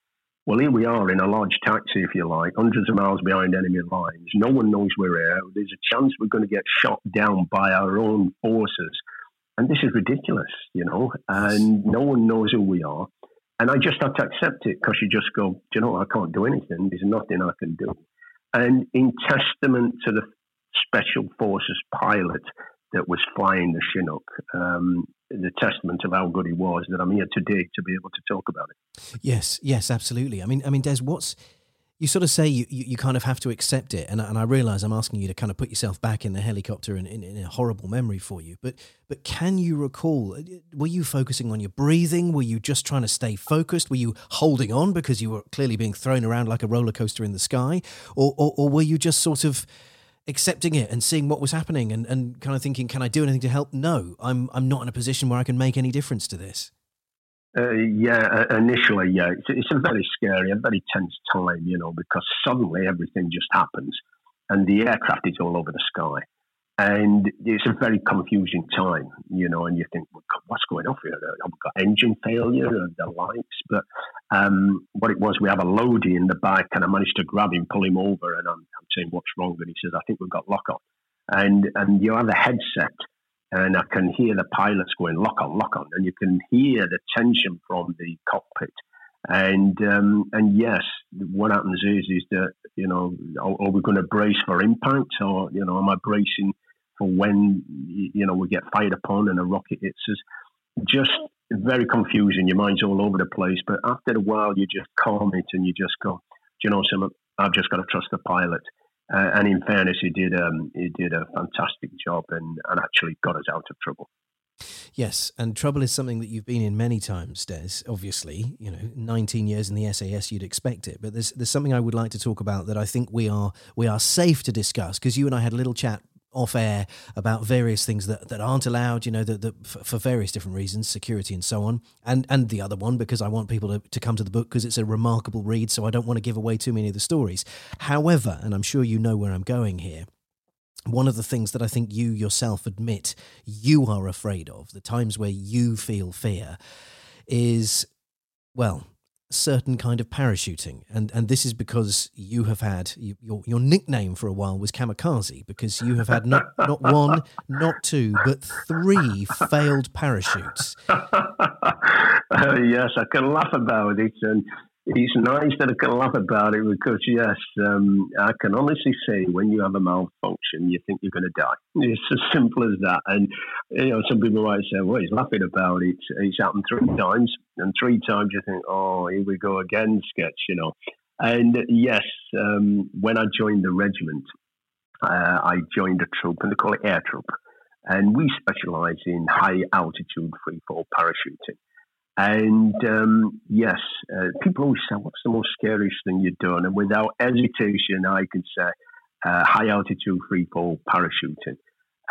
well, here we are in a large taxi, if you like, hundreds of miles behind enemy lines. No one knows we're here. There's a chance we're going to get shot down by our own forces. And this is ridiculous, you know, and no one knows who we are. And I just had to accept it because you just go, do you know, I can't do anything. There's nothing I can do. And in testament to the Special Forces pilot that was flying the Chinook, um, the testament of how good he was, that I'm here today to be able to talk about it. Yes, yes, absolutely. I mean, I mean, Des, what's you sort of say you, you, you, kind of have to accept it. And, and I realize I'm asking you to kind of put yourself back in the helicopter and in, in, a horrible memory for you. But, but can you recall, uh, were you focusing on your breathing? Were you just trying to stay focused? Were you holding on because you were clearly being thrown around like a roller coaster in the sky? Or, or, or were you just sort of accepting it and seeing what was happening and, and kind of thinking, can I do anything to help? No, I'm, I'm not in a position where I can make any difference to this. Uh, yeah, uh, initially, yeah, it's, it's, a very scary, a very tense time, you know, because suddenly everything just happens, and the aircraft is all over the sky, and it's a very confusing time, you know, and you think, what's going on here? We got engine failure and the likes? But um, what it was, we have a loadie in the back, and I managed to grab him, pull him over, and I'm, I'm saying, what's wrong? And he says, I think we've got lock on, and and you have a headset and I can hear the pilots going lock on, lock on, and you can hear the tension from the cockpit. And um, and yes, what happens is is that you know, are, are we going to brace for impact, or you know, am I bracing for when you know we get fired upon and a rocket hits us? Just very confusing. Your mind's all over the place. But after a while, you just calm it and you just go, do you know something? I've just got to trust the pilot. Uh, and in fairness, he did um, he did a fantastic job and, and actually got us out of trouble. Yes, and trouble is something that you've been in many times, Des. Obviously, you know, 19 years in the SAS, you'd expect it. But there's there's something I would like to talk about that I think we are we are safe to discuss because you and I had a little chat off air about various things that, that aren't allowed, you know, that, that for, for, various different reasons, security and so on. And and the other one, because I want people to, to come to the book because it's a remarkable read, so I don't want to give away too many of the stories. However, and I'm sure you know where I'm going here, one of the things that I think you yourself admit you are afraid of, the times where you feel fear, is, well, certain kind of parachuting, and and this is because you have had you, your your nickname for a while was kamikaze because you have had not not one, not two, but three failed parachutes. uh, yes, I can laugh about it, and it's nice that I can laugh about it because, yes, um, I can honestly say when you have a malfunction, you think you're going to die. It's as simple as that. And, you know, some people might say, well, he's laughing about it. It's happened three times. And three times you think, oh, here we go again, sketch, you know. And yes, um, when I joined the regiment, uh, I joined a troop, and they call it air troop. And we specialize in high altitude free fall parachuting. And um, yes, uh, people always say, "What's the most scariest thing you've done?" And without hesitation, I can say uh, high altitude free fall parachuting.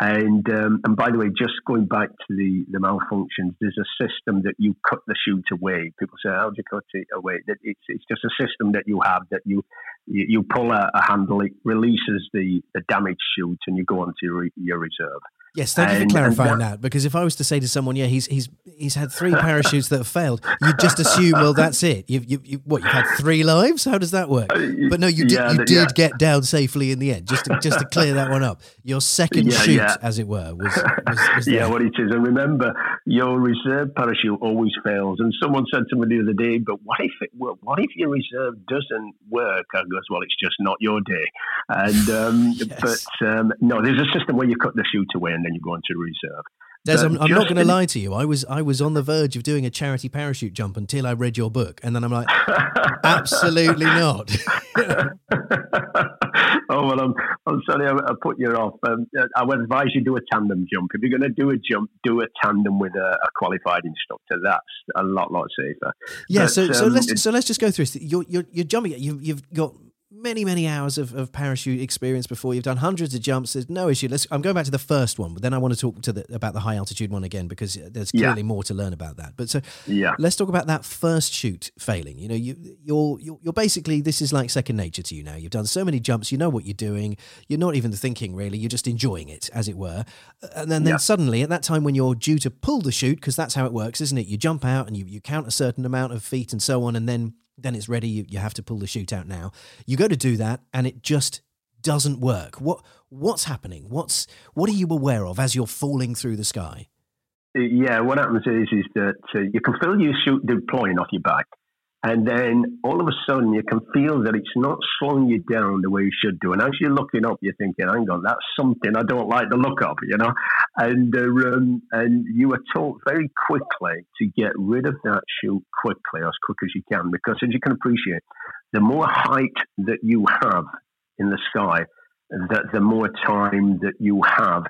And um, and by the way, just going back to the, the malfunctions, there's a system that you cut the chute away. People say, "How do you cut it away?" That it's it's just a system that you have that you you, pull a, a, handle, it releases the, the damaged chute, and you go on to your, your reserve. Yes, thank and, you for clarifying that, that, because if I was to say to someone, yeah, he's he's he's had three parachutes that have failed, you'd just assume, well, that's it. You've you, you what you've had three lives? How does that work? Uh, but no, you did yeah, you did yeah. get down safely in the end. Just to, just to clear that one up, your second yeah, chute, as it were, was, was, was yeah, what it is. And remember, your reserve parachute always fails. And someone said to me the other day, but what if it what if your reserve doesn't work? I goes, well, it's just not your day. And um, yes. but um, no, there's a system where you cut the chute away and then you go into reserve. Des, I'm, I'm, not going to lie to you. I was I was on the verge of doing a charity parachute jump until I read your book, and then I'm like, absolutely not. oh well, I'm I'm sorry I, I put you off. Um, I would advise you do a tandem jump. If you're going to do a jump, do a tandem with a, a qualified instructor. That's a lot lot safer. Yeah. But, so so um, let's so let's just go through this. You're you're, you're jumping. You've you've got many, many hours of, of parachute experience before. You've done hundreds of jumps. There's no issue. Let's, I'm going back to the first one, but then I want to talk to the, about the high altitude one again because there's clearly yeah. more to learn about that. But so yeah. let's talk about that first chute failing. You know, you, you're, you're, you're basically, this is like second nature to you now. You've done so many jumps. You know what you're doing. You're not even thinking really. You're just enjoying it as it were. And then, then yeah. suddenly at that time when you're due to pull the chute, because that's how it works, isn't it? You jump out and you, you count a certain amount of feet and so on. And then then it's ready. You, you have to pull the chute out now. You go to do that, and it just doesn't work. What what's happening? What's what are you aware of as you're falling through the sky? Yeah, what happens is is that uh, you can feel your chute deploying off your back, and then all of a sudden, you can feel that it's not slowing you down the way you should do. And as you're looking up, you're thinking, hang on, that's something I don't like the look of, you know? And, uh, um, and you are taught very quickly to get rid of that chute quickly, as quick as you can. Because as you can appreciate, the more height that you have in the sky, the, the more time that you have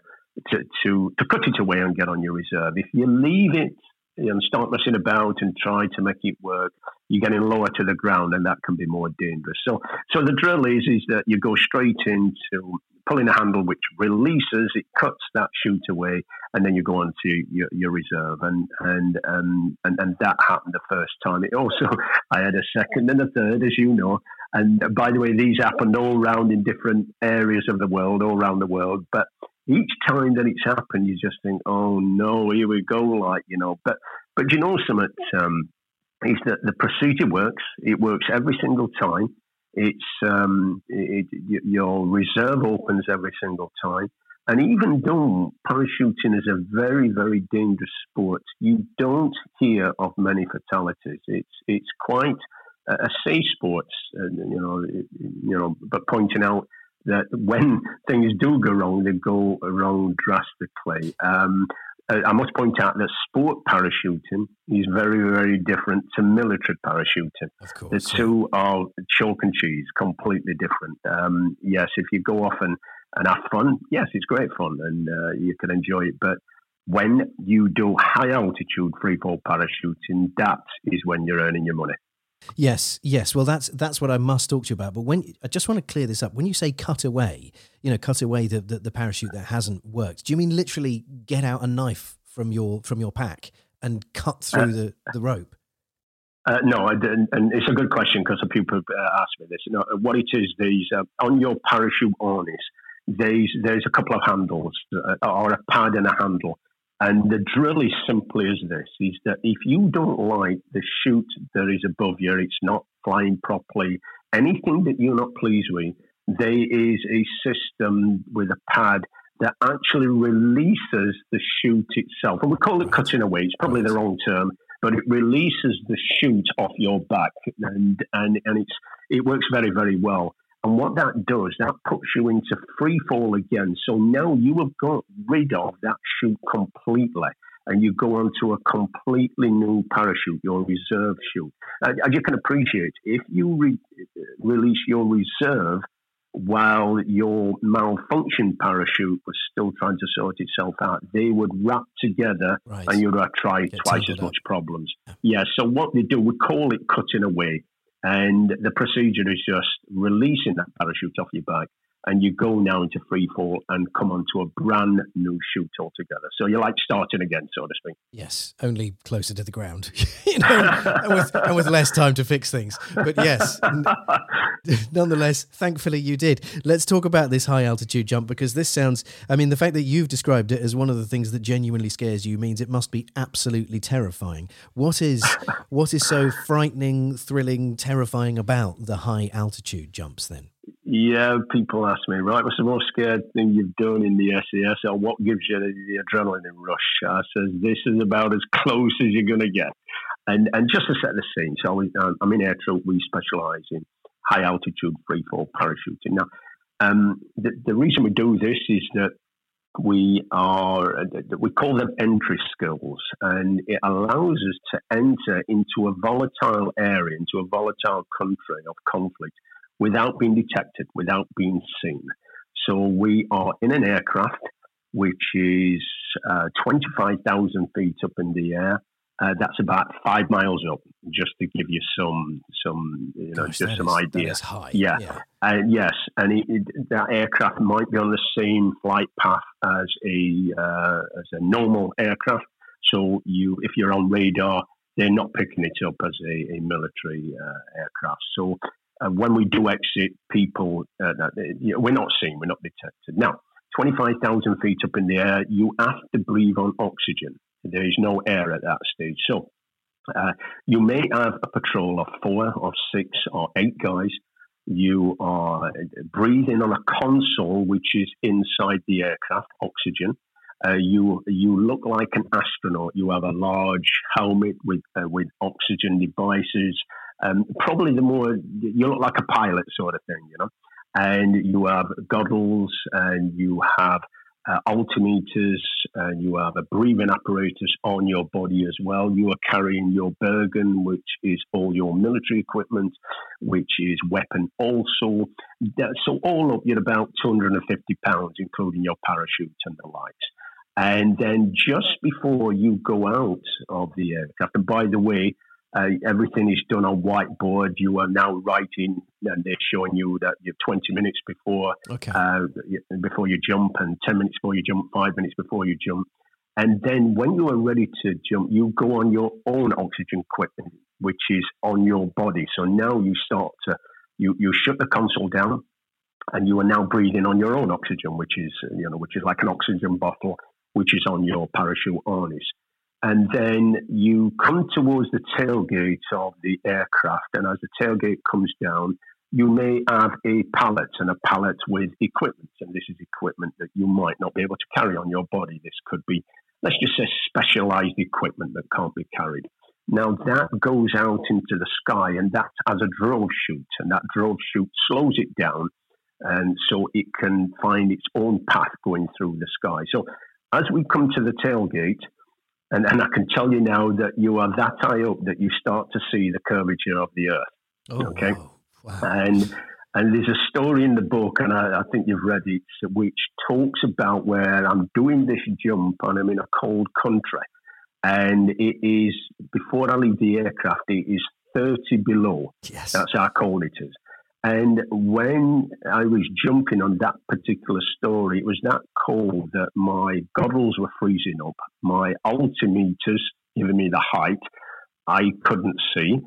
to, to, to cut it away and get on your reserve. If you leave it and start messing about and try to make it work, you're getting lower to the ground, and that can be more dangerous. So, so the drill is is that you go straight into pulling a handle which releases, it cuts that chute away, and then you go on to your, your reserve. And and, um, and and that happened the first time. It also, I had a second and a third, as you know. And by the way, these happened all around in different areas of the world, all around the world. But each time that it's happened, you just think, "Oh no, here we go!" Like you know. But but you know something um, is that the procedure works. It works every single time. It's um, it, it, your reserve opens every single time. And even though parachuting is a very, very dangerous sport, you don't hear of many fatalities. It's it's quite a safe sport, uh, you know. You know, but pointing out that when things do go wrong, they go wrong drastically. Um, I must point out that sport parachuting is very, very different to military parachuting. Course, the two yeah. are chalk and cheese, completely different. Um, yes, if you go off and, and have fun, yes, it's great fun and uh, you can enjoy it. But when you do high altitude free fall parachuting, that is when you're earning your money. Yes, yes. Well, that's that's what I must talk to you about. But when I just want to clear this up, when you say cut away, you know, cut away the, the, the parachute that hasn't worked. Do you mean literally get out a knife from your from your pack and cut through uh, the, the rope? Uh, no, I didn't, and it's a good question because people uh, ask me this. You know, what it is, these uh, on your parachute harness, there's there's a couple of handles uh, or a pad and a handle and the drill is simply as this is that if you don't like the chute that is above you, it's not flying properly, anything that you're not pleased with, there is a system with a pad that actually releases the chute itself. And we call it cutting away, it's probably the wrong term, but it releases the chute off your back and, and, and it's, it works very, very well. And what that does, that puts you into free fall again. So now you have got rid of that chute completely and you go onto a completely new parachute, your reserve chute. As you can appreciate, if you re- uh, release your reserve while your malfunction parachute was still trying to sort itself out, they would wrap together right. and you'd have tried Get twice as up. much problems. Yeah. yeah, so what they do, we call it cutting away. And the procedure is just releasing that parachute off your back and you go now into free fall and come onto a brand new chute altogether. So you're like starting again, so to speak. Yes, only closer to the ground, you know, and, with, and with less time to fix things. But yes, n- nonetheless, thankfully you did. Let's talk about this high altitude jump because this sounds, I mean, the fact that you've described it as one of the things that genuinely scares you means it must be absolutely terrifying. What is what is so frightening, thrilling, terrifying about the high altitude jumps then? Yeah, people ask me, right, what's the most scared thing you've done in the SAS or what gives you the, the adrenaline rush? I says, this is about as close as you're going to get. And and just to set the scene, so we, um, I'm in air troop, we specialise in high altitude free fall parachuting. Now, um, the, the reason we do this is that we are we call them entry skills and it allows us to enter into a volatile area into a volatile country of conflict without being detected, without being seen. So we are in an aircraft which is uh, 25,000 feet up in the air. Uh, that's about five miles up, just to give you some, some, you know, Gosh, just some is- idea. That is high. Yeah. Uh, yes, and it, it, that aircraft might be on the same flight path as a uh, as a normal aircraft. So you, if you're on radar, they're not picking it up as a, a military uh, aircraft. So uh, when we do exit, people uh, know, we're not seen, we're not detected. Now, twenty five thousand feet up in the air, you have to breathe on oxygen. There is no air at that stage. So uh, you may have a patrol of four or six or eight guys. You are breathing on a console which is inside the aircraft, oxygen. Uh, you you look like an astronaut. You have a large helmet with uh, with oxygen devices. Um, probably the more you look like a pilot sort of thing, you know. And you have goggles, and you have uh, altimeters, and you have a breathing apparatus on your body as well. You are carrying your Bergen, which is all your military equipment, which is weapon also. So all up, you're about 250 pounds, including your parachute and the lights. And then just before you go out of the aircraft, and by the way, uh, everything is done on whiteboard. You are now writing, and they're showing you that you're 20 minutes before Okay. uh, before you jump, and 10 minutes before you jump, five minutes before you jump. And then when you are ready to jump, you go on your own oxygen equipment, which is on your body. So now you start to, you, you shut the console down and you are now breathing on your own oxygen, which is, you know, which is like an oxygen bottle, which is on your parachute harness. And then you come towards the tailgate of the aircraft. And as the tailgate comes down, you may have a pallet and a pallet with equipment. And this is equipment that you might not be able to carry on your body. This could be, let's just say, specialized equipment that can't be carried. Now that goes out into the sky and that has a drogue chute, and that drogue chute slows it down. And so it can find its own path going through the sky. So as we come to the tailgate, and, and I can tell you now that you are that high up that you start to see the curvature of the earth. Oh, okay. wow. Wow. And and there's a story in the book, and I, I think you've read it, which talks about where I'm doing this jump and I'm in a cold country, and it is before I leave the aircraft, it is 30 below. Yes. That's how cold it is. And when I was jumping on that particular story, it was that cold that my goggles were freezing up, my altimeters giving me the height I couldn't see.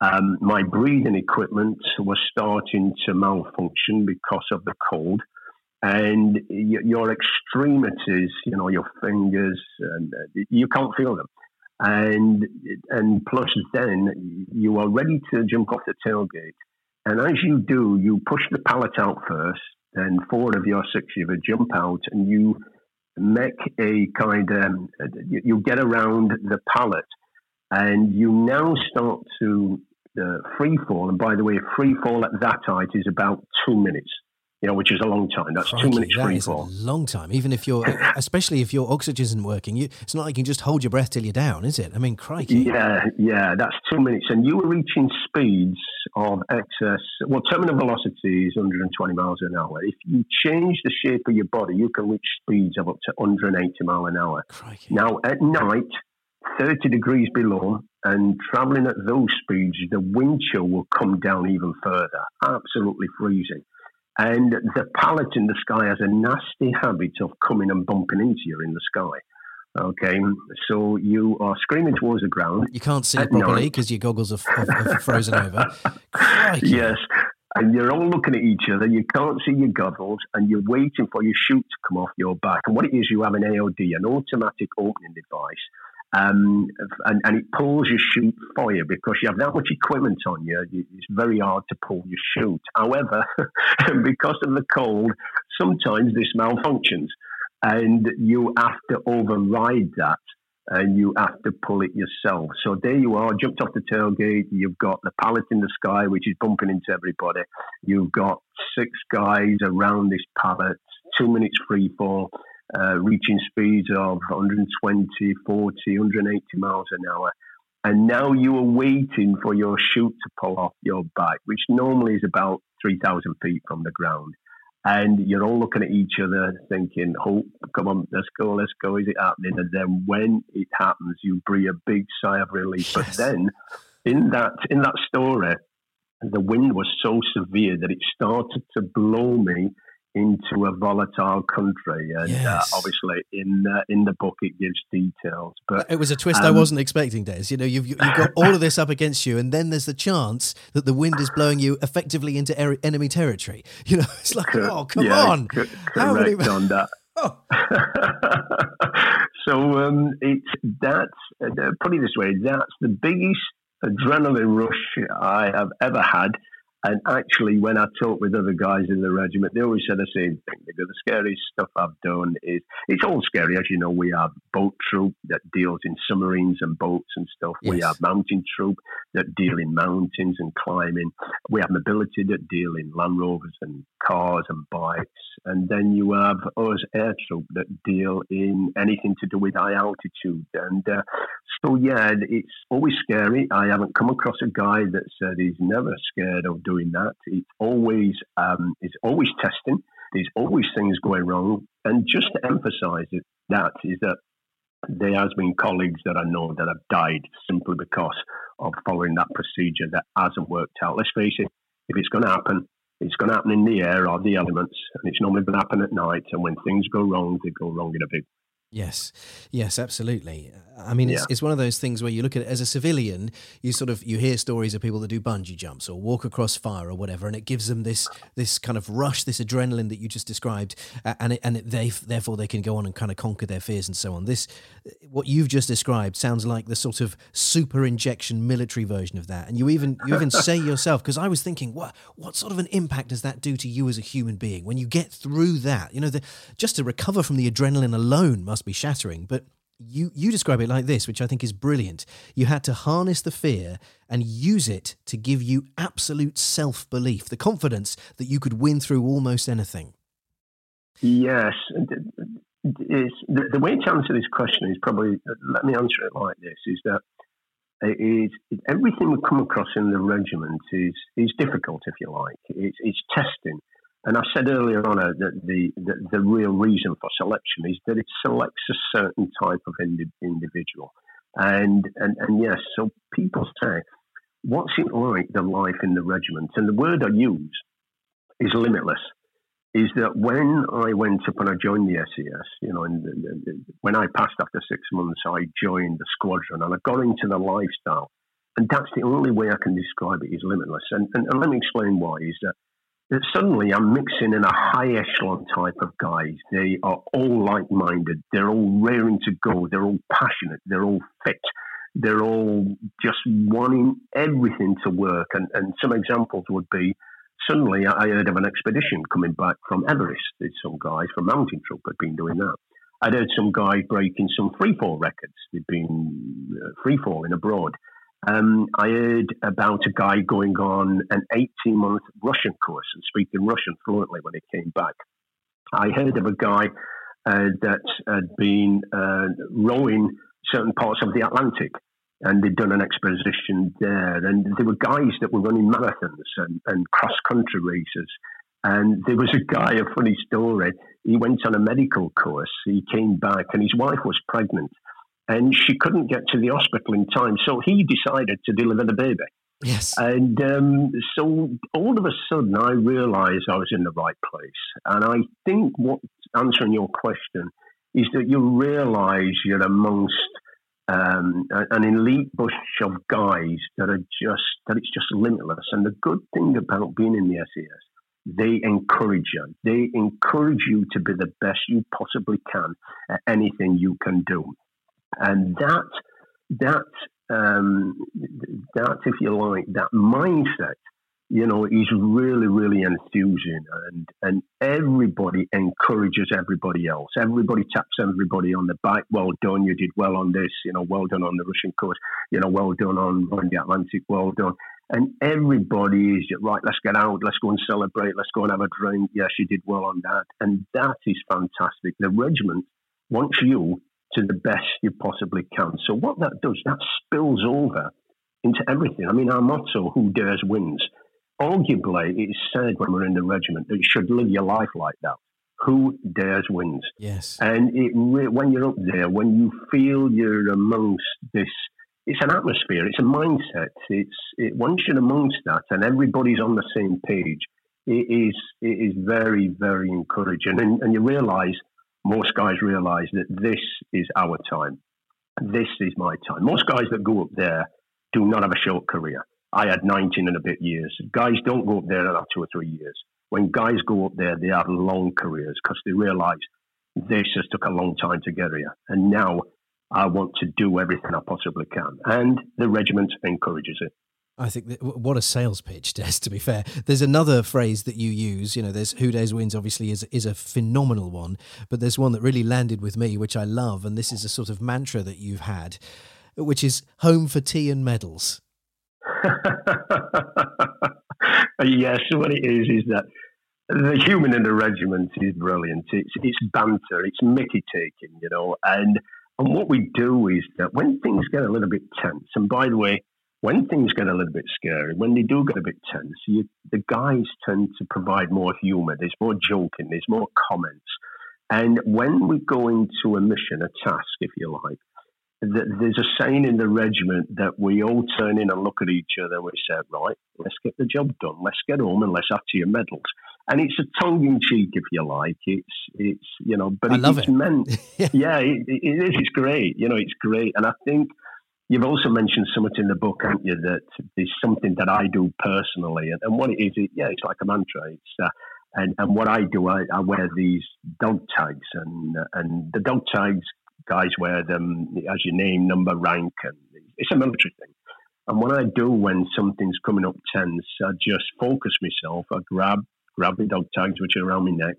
Um, my breathing equipment was starting to malfunction because of the cold. And your extremities, you know, your fingers, and uh, you can't feel them. And and plus, then you are ready to jump off the tailgate. And as you do, you push the pallet out first, then four of your six of you jump out, and you make a kind of you get around the pallet, and you now start to uh, free fall. And by the way, free fall at that height is about two minutes. You know, which is a long time. That's Crikey, two minutes that free fall. long time. Even if you're, especially if your oxygen isn't working, you, it's not like you can just hold your breath till you're down, is it? I mean, crikey. Yeah, yeah, that's two minutes. And you were reaching speeds of excess, well, terminal velocity is 120 miles an hour. If you change the shape of your body, you can reach speeds of up to 180 mile an hour. Crikey. Now, at night, 30 degrees below, and traveling at those speeds, the wind chill will come down even further. Absolutely freezing. And the pallet in the sky has a nasty habit of coming and bumping into you in the sky. Okay, so you are screaming towards the ground. You can't see properly because your goggles are, are, are frozen over. Crikey. Yes, and you're all looking at each other. You can't see your goggles, and you're waiting for your chute to come off your back. And what it is, you have an AOD, an automatic opening device, um, and, and, it pulls your chute for you because you have that much equipment on you. It's very hard to pull your chute. However, because of the cold, sometimes this malfunctions, and you have to override that and you have to pull it yourself. So there you are, jumped off the tailgate. You've got the pallet in the sky, which is bumping into everybody. You've got six guys around this pallet, two minutes free fall, uh, reaching speeds of 120, 40, 180 miles an hour. And now you are waiting for your chute to pull off your bike, which normally is about 3,000 feet from the ground and you're all looking at each other thinking, "Oh, come on, let's go, let's go." Is it happening? And then when it happens, you breathe a big sigh of relief. Yes. But then, in that in that story, the wind was so severe that it started to blow me into a volatile country. And uh, yes. uh, obviously, in uh, in the book, it gives details. But it was a twist um, I wasn't expecting, Des. You know, you've you've got all of this up against you, and then there's the chance that the wind is blowing you effectively into er- enemy territory. You know, it's like, co- oh, come yeah, on, co- correct many... on that. Oh. so um, it's that's uh, put it this way, that's the biggest adrenaline rush I have ever had and actually, when I talk with other guys in the regiment, they always say the same thing. They go, the scariest stuff I've done is, it's all scary. As you know, we have boat troop that deals in submarines and boats and stuff. Yes. We have mountain troop that deal in mountains and climbing. We have mobility that deal in Land Rovers and cars and bikes. And then you have us air troop that deal in anything to do with high altitude. And uh, so, yeah, it's always scary. I haven't come across a guy that said he's never scared of doing that. It's always um, it's always testing. There's always things going wrong. And just to emphasise that is that there has been colleagues that I know that have died simply because of following that procedure that hasn't worked out. Let's face it, if it's going to happen, it's going to happen in the air or the elements, and it's normally going to happen at night. And when things go wrong, they go wrong in a big Yes, yes, absolutely. I mean, it's, yeah. it's one of those things where you look at it as a civilian, you sort of you hear stories of people that do bungee jumps or walk across fire or whatever, and it gives them this this kind of rush, this adrenaline that you just described, and it, and it, they therefore they can go on and kind of conquer their fears and so on. This what you've just described sounds like the sort of super injection military version of that, and you even you even say yourself because I was thinking, what what sort of an impact does that do to you as a human being when you get through that? You know, the, just to recover from the adrenaline alone must be shattering. But you you describe it like this, which I think is brilliant. You had to harness the fear and use it to give you absolute self belief, the confidence that you could win through almost anything. Yes, the, the way to answer this question is probably let me answer it like this: is that it is everything we come across in the regiment is is difficult, if you like. It's, it's testing and I said earlier on uh, that the, the, the, real reason for selection is that it selects a certain type of indi- individual. And, and, and yes, so people say, what's it like, the life in the regiment? And the word I use is limitless. Is that when I went up and I joined the SAS, you know, and when I passed after six months, I joined the squadron and I got into the lifestyle. And that's the only way I can describe it is limitless. And, and, and let me explain why. Is that suddenly I'm mixing in a high echelon type of guys. They are all like minded. They're all raring to go. They're all passionate. They're all fit. They're all just wanting everything to work. And, and some examples would be suddenly I heard of an expedition coming back from Everest. There's some guys from Mountain Troop had been doing that. I'd heard some guy breaking some freefall records. They'd been uh, freefalling abroad. Um, I heard about a guy going on an 18 month Russian course and speaking Russian fluently when he came back. I heard of a guy uh, that had been uh, rowing certain parts of the Atlantic and they'd done an exposition there. And there were guys that were running marathons and, and cross country races. And there was a guy, a funny story. He went on a medical course. He came back and his wife was pregnant and she couldn't get to the hospital in time. So he decided to deliver the baby. Yes. And um, so all of a sudden, I realised I was in the right place. And I think what answering your question is that you realise you're amongst um, an elite bunch of guys that are just that it's just limitless. And the good thing about being in the SAS, they encourage you. They encourage you to be the best you possibly can at anything you can do, and that that um, that if you like that mindset you know, he's really, really enthusing and, and everybody encourages everybody else. Everybody taps everybody on the back. Well done. You did well on this, you know, well done on the Russian course, you know, well done on, on the Atlantic, well done. And everybody is right. Let's get out. Let's go and celebrate. Let's go and have a drink. Yes, you did well on that. And that is fantastic. The regiment wants you to the best you possibly can. So what that does, that spills over into everything. I mean, our motto, who dares wins arguably, it's said when we're in the regiment that you should live your life like that. Who dares wins. Yes. And it, when you're up there, when you feel you're amongst this, it's an atmosphere, it's a mindset. It's it, once you're amongst that and everybody's on the same page, it is it is very very encouraging, and, and you realise most guys realise that this is our time. This is my time. Most guys that go up there do not have a short career I had 19 and a bit years. Guys don't go up there after two or three years. When guys go up there, they have long careers because they realise this has took a long time to get here. And now I want to do everything I possibly can. And the regiment encourages it. I think that, what a sales pitch, Des. To be fair, there's another phrase that you use. You know, there's "Who Dares Wins." Obviously, is is a phenomenal one, but there's one that really landed with me, which I love, and this is a sort of mantra that you've had, which is "Home for tea and medals." yes, what it is is that the human in the regiment is brilliant. It's it's banter, it's Mickey taking, you know, and and what we do is that when things get a little bit tense, and by the way, when things get a little bit scary, when they do get a bit tense, you, the guys tend to provide more humour. There's more joking, there's more comments, and when we go into a mission, a task, if you like, there's a saying in the regiment that we all turn in and look at each other and we say, right, let's get the job done. Let's get home and let's have to your medals. And it's a tongue in cheek, if you like. It's, it's you know, but I love it's it. meant, yeah, it, it is. It's great. You know, it's great. And I think you've also mentioned something in the book, haven't you, that there's something that I do personally. And, and what it is, it, yeah, it's like a mantra. It's, uh, and, and what I do, I, I wear these dog tags, and and the dog tags guys wear them as your name, number, rank, and it's a military thing. And what I do when something's coming up tense, I just focus myself. I grab grab the dog tags which are around my neck,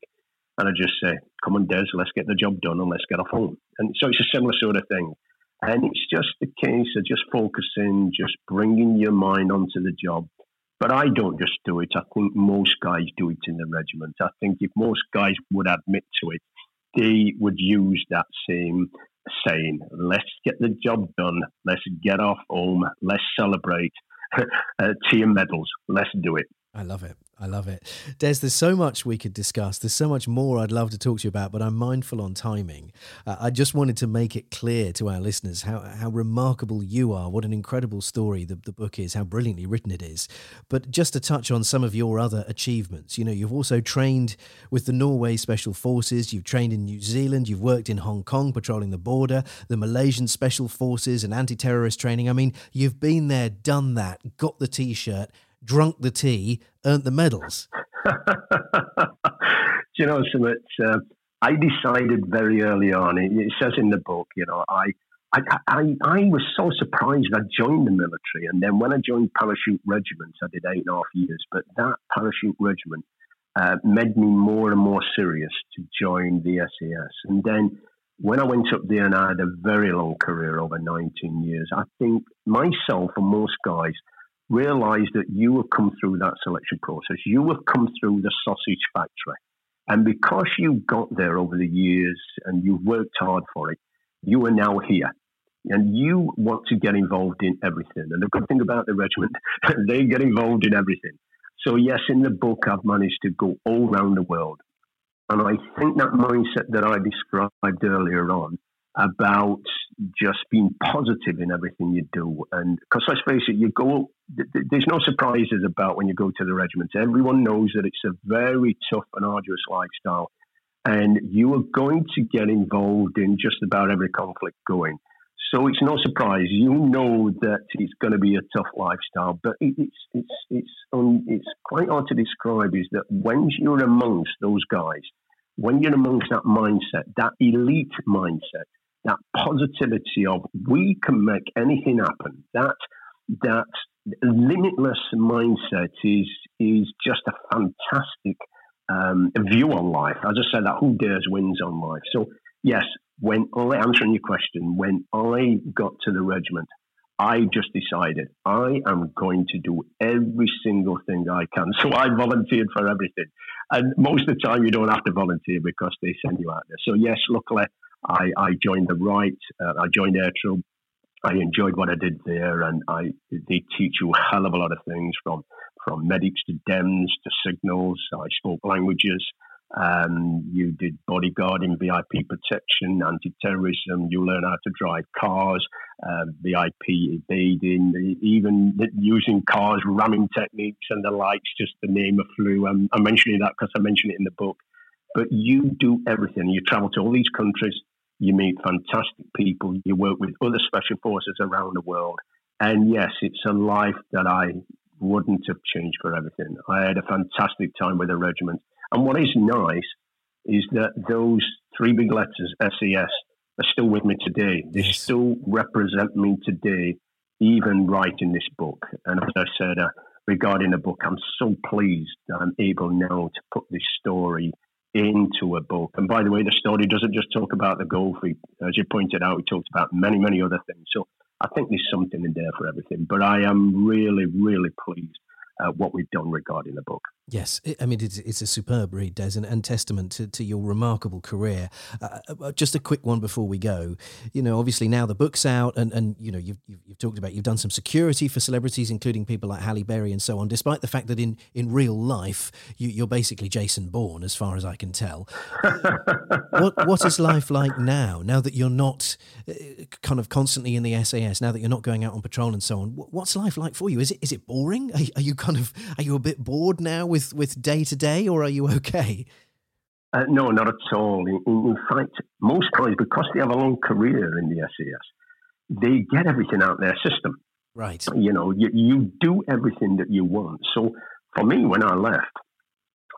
and I just say, "Come on, Des, let's get the job done and let's get off home." And so it's a similar sort of thing. And it's just the case of just focusing, just bringing your mind onto the job. But I don't just do it. I think most guys do it in the regiment. I think if most guys would admit to it, they would use that same saying, let's get the job done, let's get off home, let's celebrate uh, team medals, let's do it. I love it. I love it. Des, there's so much we could discuss. There's so much more I'd love to talk to you about, but I'm mindful on timing. Uh, I just wanted to make it clear to our listeners how, how remarkable you are, what an incredible story the, the book is, how brilliantly written it is. But just to touch on some of your other achievements, you know, you've also trained with the Norway Special Forces, you've trained in New Zealand, you've worked in Hong Kong patrolling the border, the Malaysian Special Forces and anti terrorist training. I mean, you've been there, done that, got the t shirt drunk the tea, earned the medals? You know, something? Uh, I decided very early on. It, says in the book, you know, I, I, I, I was so surprised. I joined the military, and then when I joined parachute regiments, I did eight and a half years. But that parachute regiment uh, made me more and more serious to join the SAS. And then when I went up there, and I had a very long career over 19 years. I think myself and most guys realize that you have come through that selection process. You have come through the sausage factory. And because you got there over the years and you've worked hard for it, you are now here. And you want to get involved in everything. And the good thing about the regiment, they get involved in everything. So, yes, in the book, I've managed to go all around the world. And I think that mindset that I described earlier on about just being positive in everything you do. And because let's face it, you go, there's no surprises about when you go to the regiment. Everyone knows that it's a very tough and arduous lifestyle. And you are going to get involved in just about every conflict going. So it's no surprise. You know that it's going to be a tough lifestyle, but it's it's it's um, it's quite hard to describe. Is that when you're amongst those guys, when you're amongst that mindset, that elite mindset, that positivity of we can make anything happen, that that limitless mindset is is just a fantastic um, view on life. As I said, that who dares wins on life. So yes, when I answering your question, when I got to the regiment, I just decided I am going to do every single thing I can. So I volunteered for everything. And most of the time, you don't have to volunteer because they send you out there. So, yes, luckily, I, I joined the right. Uh, I joined Air Troop. I enjoyed what I did there, and I they teach you a hell of a lot of things from from medics to DEMS to signals. I spoke languages. Um, you did bodyguarding, VIP protection, anti-terrorism. You learn how to drive cars, uh, VIP evading, even using cars, ramming techniques and the likes. Just to name a. I'm, I'm mentioning that because I mentioned it in the book. But you do everything. You travel to all these countries. You meet fantastic people. You work with other special forces around the world. And yes, it's a life that I wouldn't have changed for everything. I had a fantastic time with the regiment and what is nice is that those three big letters, SAS, are still with me today. They yes. still represent me today, even writing this book. And as I said, uh, regarding the book, I'm so pleased that I'm able now to put this story into a book. And by the way, the story doesn't just talk about the Gulf. As you pointed out, it talks about many, many other things. So I think there's something in there for everything. But I am really, really pleased uh, what we've done regarding the book. Yes, I mean it's, it's a superb read, Des, and, and testament to, to, your remarkable career. Uh, uh, just a quick one before we go. You know, obviously now the book's out, and, and you know you've, you've, talked about you've done some security for celebrities, including people like Halle Berry and so on. Despite the fact that in, in real life you, are basically Jason Bourne, as far as I can tell. what what is life like now? Now that you're not uh, kind of constantly in the SAS, now that you're not going out on patrol and so on, what's life like for you? Is it is it boring? Are, are you kind of are you a bit bored now with with day to day, or are you okay? Uh, no, not at all. In, in, fact, most guys, because they have a long career in the SAS, they get everything out of their system. Right. You know, you, you do everything that you want. So for me, when I left,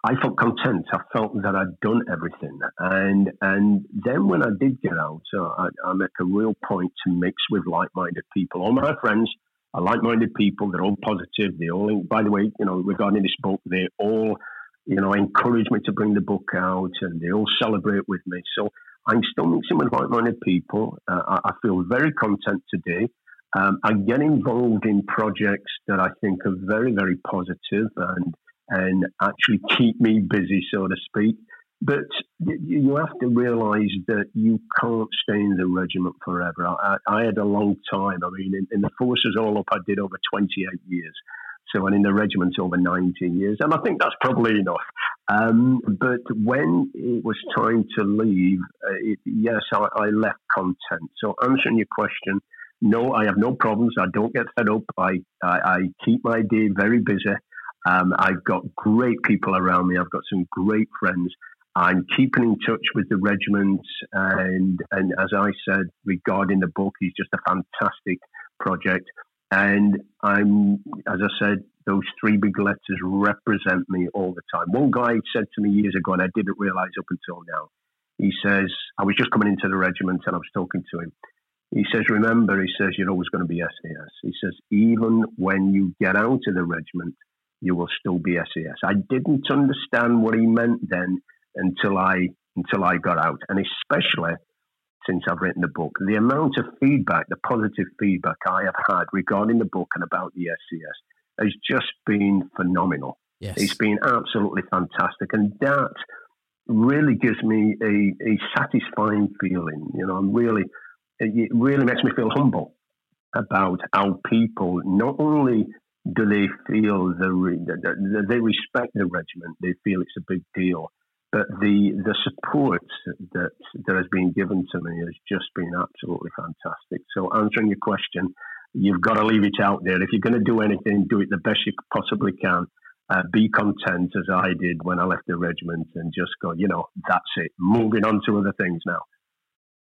I felt content. I felt that I'd done everything. And and then when I did get out, uh, I, I make a real point to mix with like minded people. All my friends are like-minded people. They're all positive. They all, by the way, you know, regarding this book, they all, you know, encourage me to bring the book out, and they all celebrate with me. So I'm still mixing with like-minded people. Uh, I, I, feel very content today. Um, I get involved in projects that I think are very, very positive and and actually keep me busy, so to speak. But you have to realise that you can't stay in the regiment forever. I, I had a long time. I mean, in, in, the forces all up, I did over 28 years. So, and in the regiment, over 19 years. And I think that's probably enough. Um, but when it was time to leave, uh, it, yes, I, I left content. So, answering your question, no, I have no problems. I don't get fed up. I, I, I keep my day very busy. Um, I've got great people around me. I've got some great friends. I'm keeping in touch with the regiment, and and as I said regarding the book, he's just a fantastic project. And I'm, as I said, those three big letters represent me all the time. One guy said to me years ago, and I didn't realize up until now. He says, I was just coming into the regiment and I was talking to him. He says, Remember, he says, you're always going to be SAS. He says, Even when you get out of the regiment, you will still be SAS. I didn't understand what he meant then until I until I got out, and especially since I've written the book, the amount of feedback, the positive feedback I have had regarding the book and about the SAS has just been phenomenal. Yes. It's been absolutely fantastic, and that really gives me a, a satisfying feeling. You know, I'm really it really makes me feel humble about how people not only do they feel the, the, the they respect the regiment, they feel it's a big deal, but the the support that that has been given to me has just been absolutely fantastic. So answering your question, you've got to leave it out there. If you're going to do anything, do it the best you possibly can. Uh, be content as I did when I left the regiment, and just go, you know, that's it. Moving on to other things now.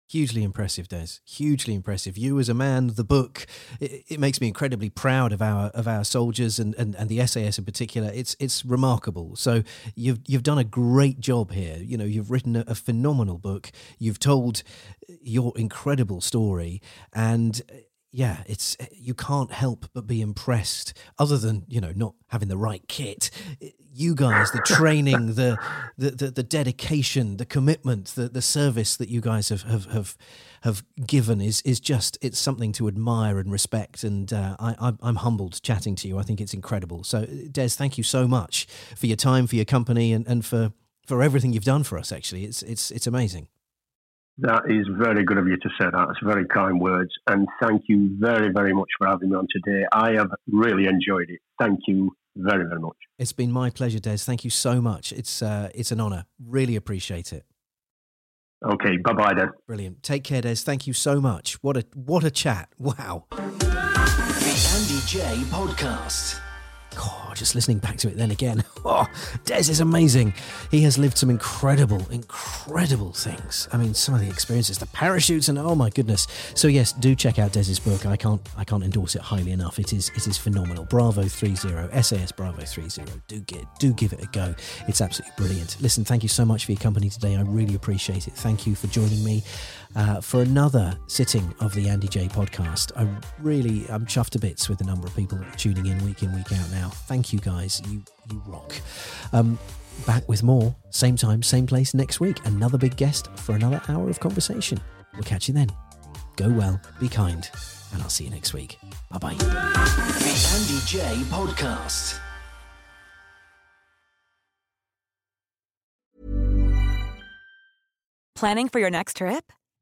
Hugely impressive, Des. Hugely impressive. You as a man, the book, it, it, makes me incredibly proud of our of our soldiers and, and, and the SAS in particular. It's it's remarkable. So you've you've done a great job here. You know, you've written a, a phenomenal book. You've told your incredible story, and yeah, it's eh, you can't help but be impressed. Other than you know not having the right kit, eh, you guys, the training, the, the the, the dedication, the commitment, the, the service that you guys have have have, have given is is just it's something to admire and respect. And uh, I, I'm humbled chatting to you. I think it's incredible. So eh, Des, thank you so much for your time, for your company, and, and for for everything you've done for us. Actually, it's it's it's amazing. That is very good of you to say that. It's very kind words. And thank you very, very much for having me on today. I have really enjoyed it. Thank you very, very much. It's been my pleasure, Des. Thank you so much. It's, uh, it's an honour. Really appreciate it. Okay, bye bye, Des. Brilliant. Take care, Des. Thank you so much. What a what a chat. Wow. The Andy Jaye Podcast. Oh, just listening back to it then again. Oh, Des is amazing. He has lived some incredible, incredible things. I mean, some of the experiences, the parachutes, and oh my goodness. So yes, do check out Des's book. I can't, I can't endorse it highly enough. It is, it is phenomenal. Bravo 30, SAS Bravo 30. Do get, do give it a go. It's absolutely brilliant. Listen, thank you so much for your company today. I really appreciate it. Thank you for joining me uh, for another sitting of the Andy Jaye podcast. I really, I'm chuffed to bits with the number of people that are tuning in week in, week out now. Thank you guys. You, you rock. Um, back with more, same time, same place next week. Another big guest for another hour of conversation. We'll catch you then. Go well, be kind, and I'll see you next week. Bye bye. The Andy Jaye Podcast. Planning for your next trip?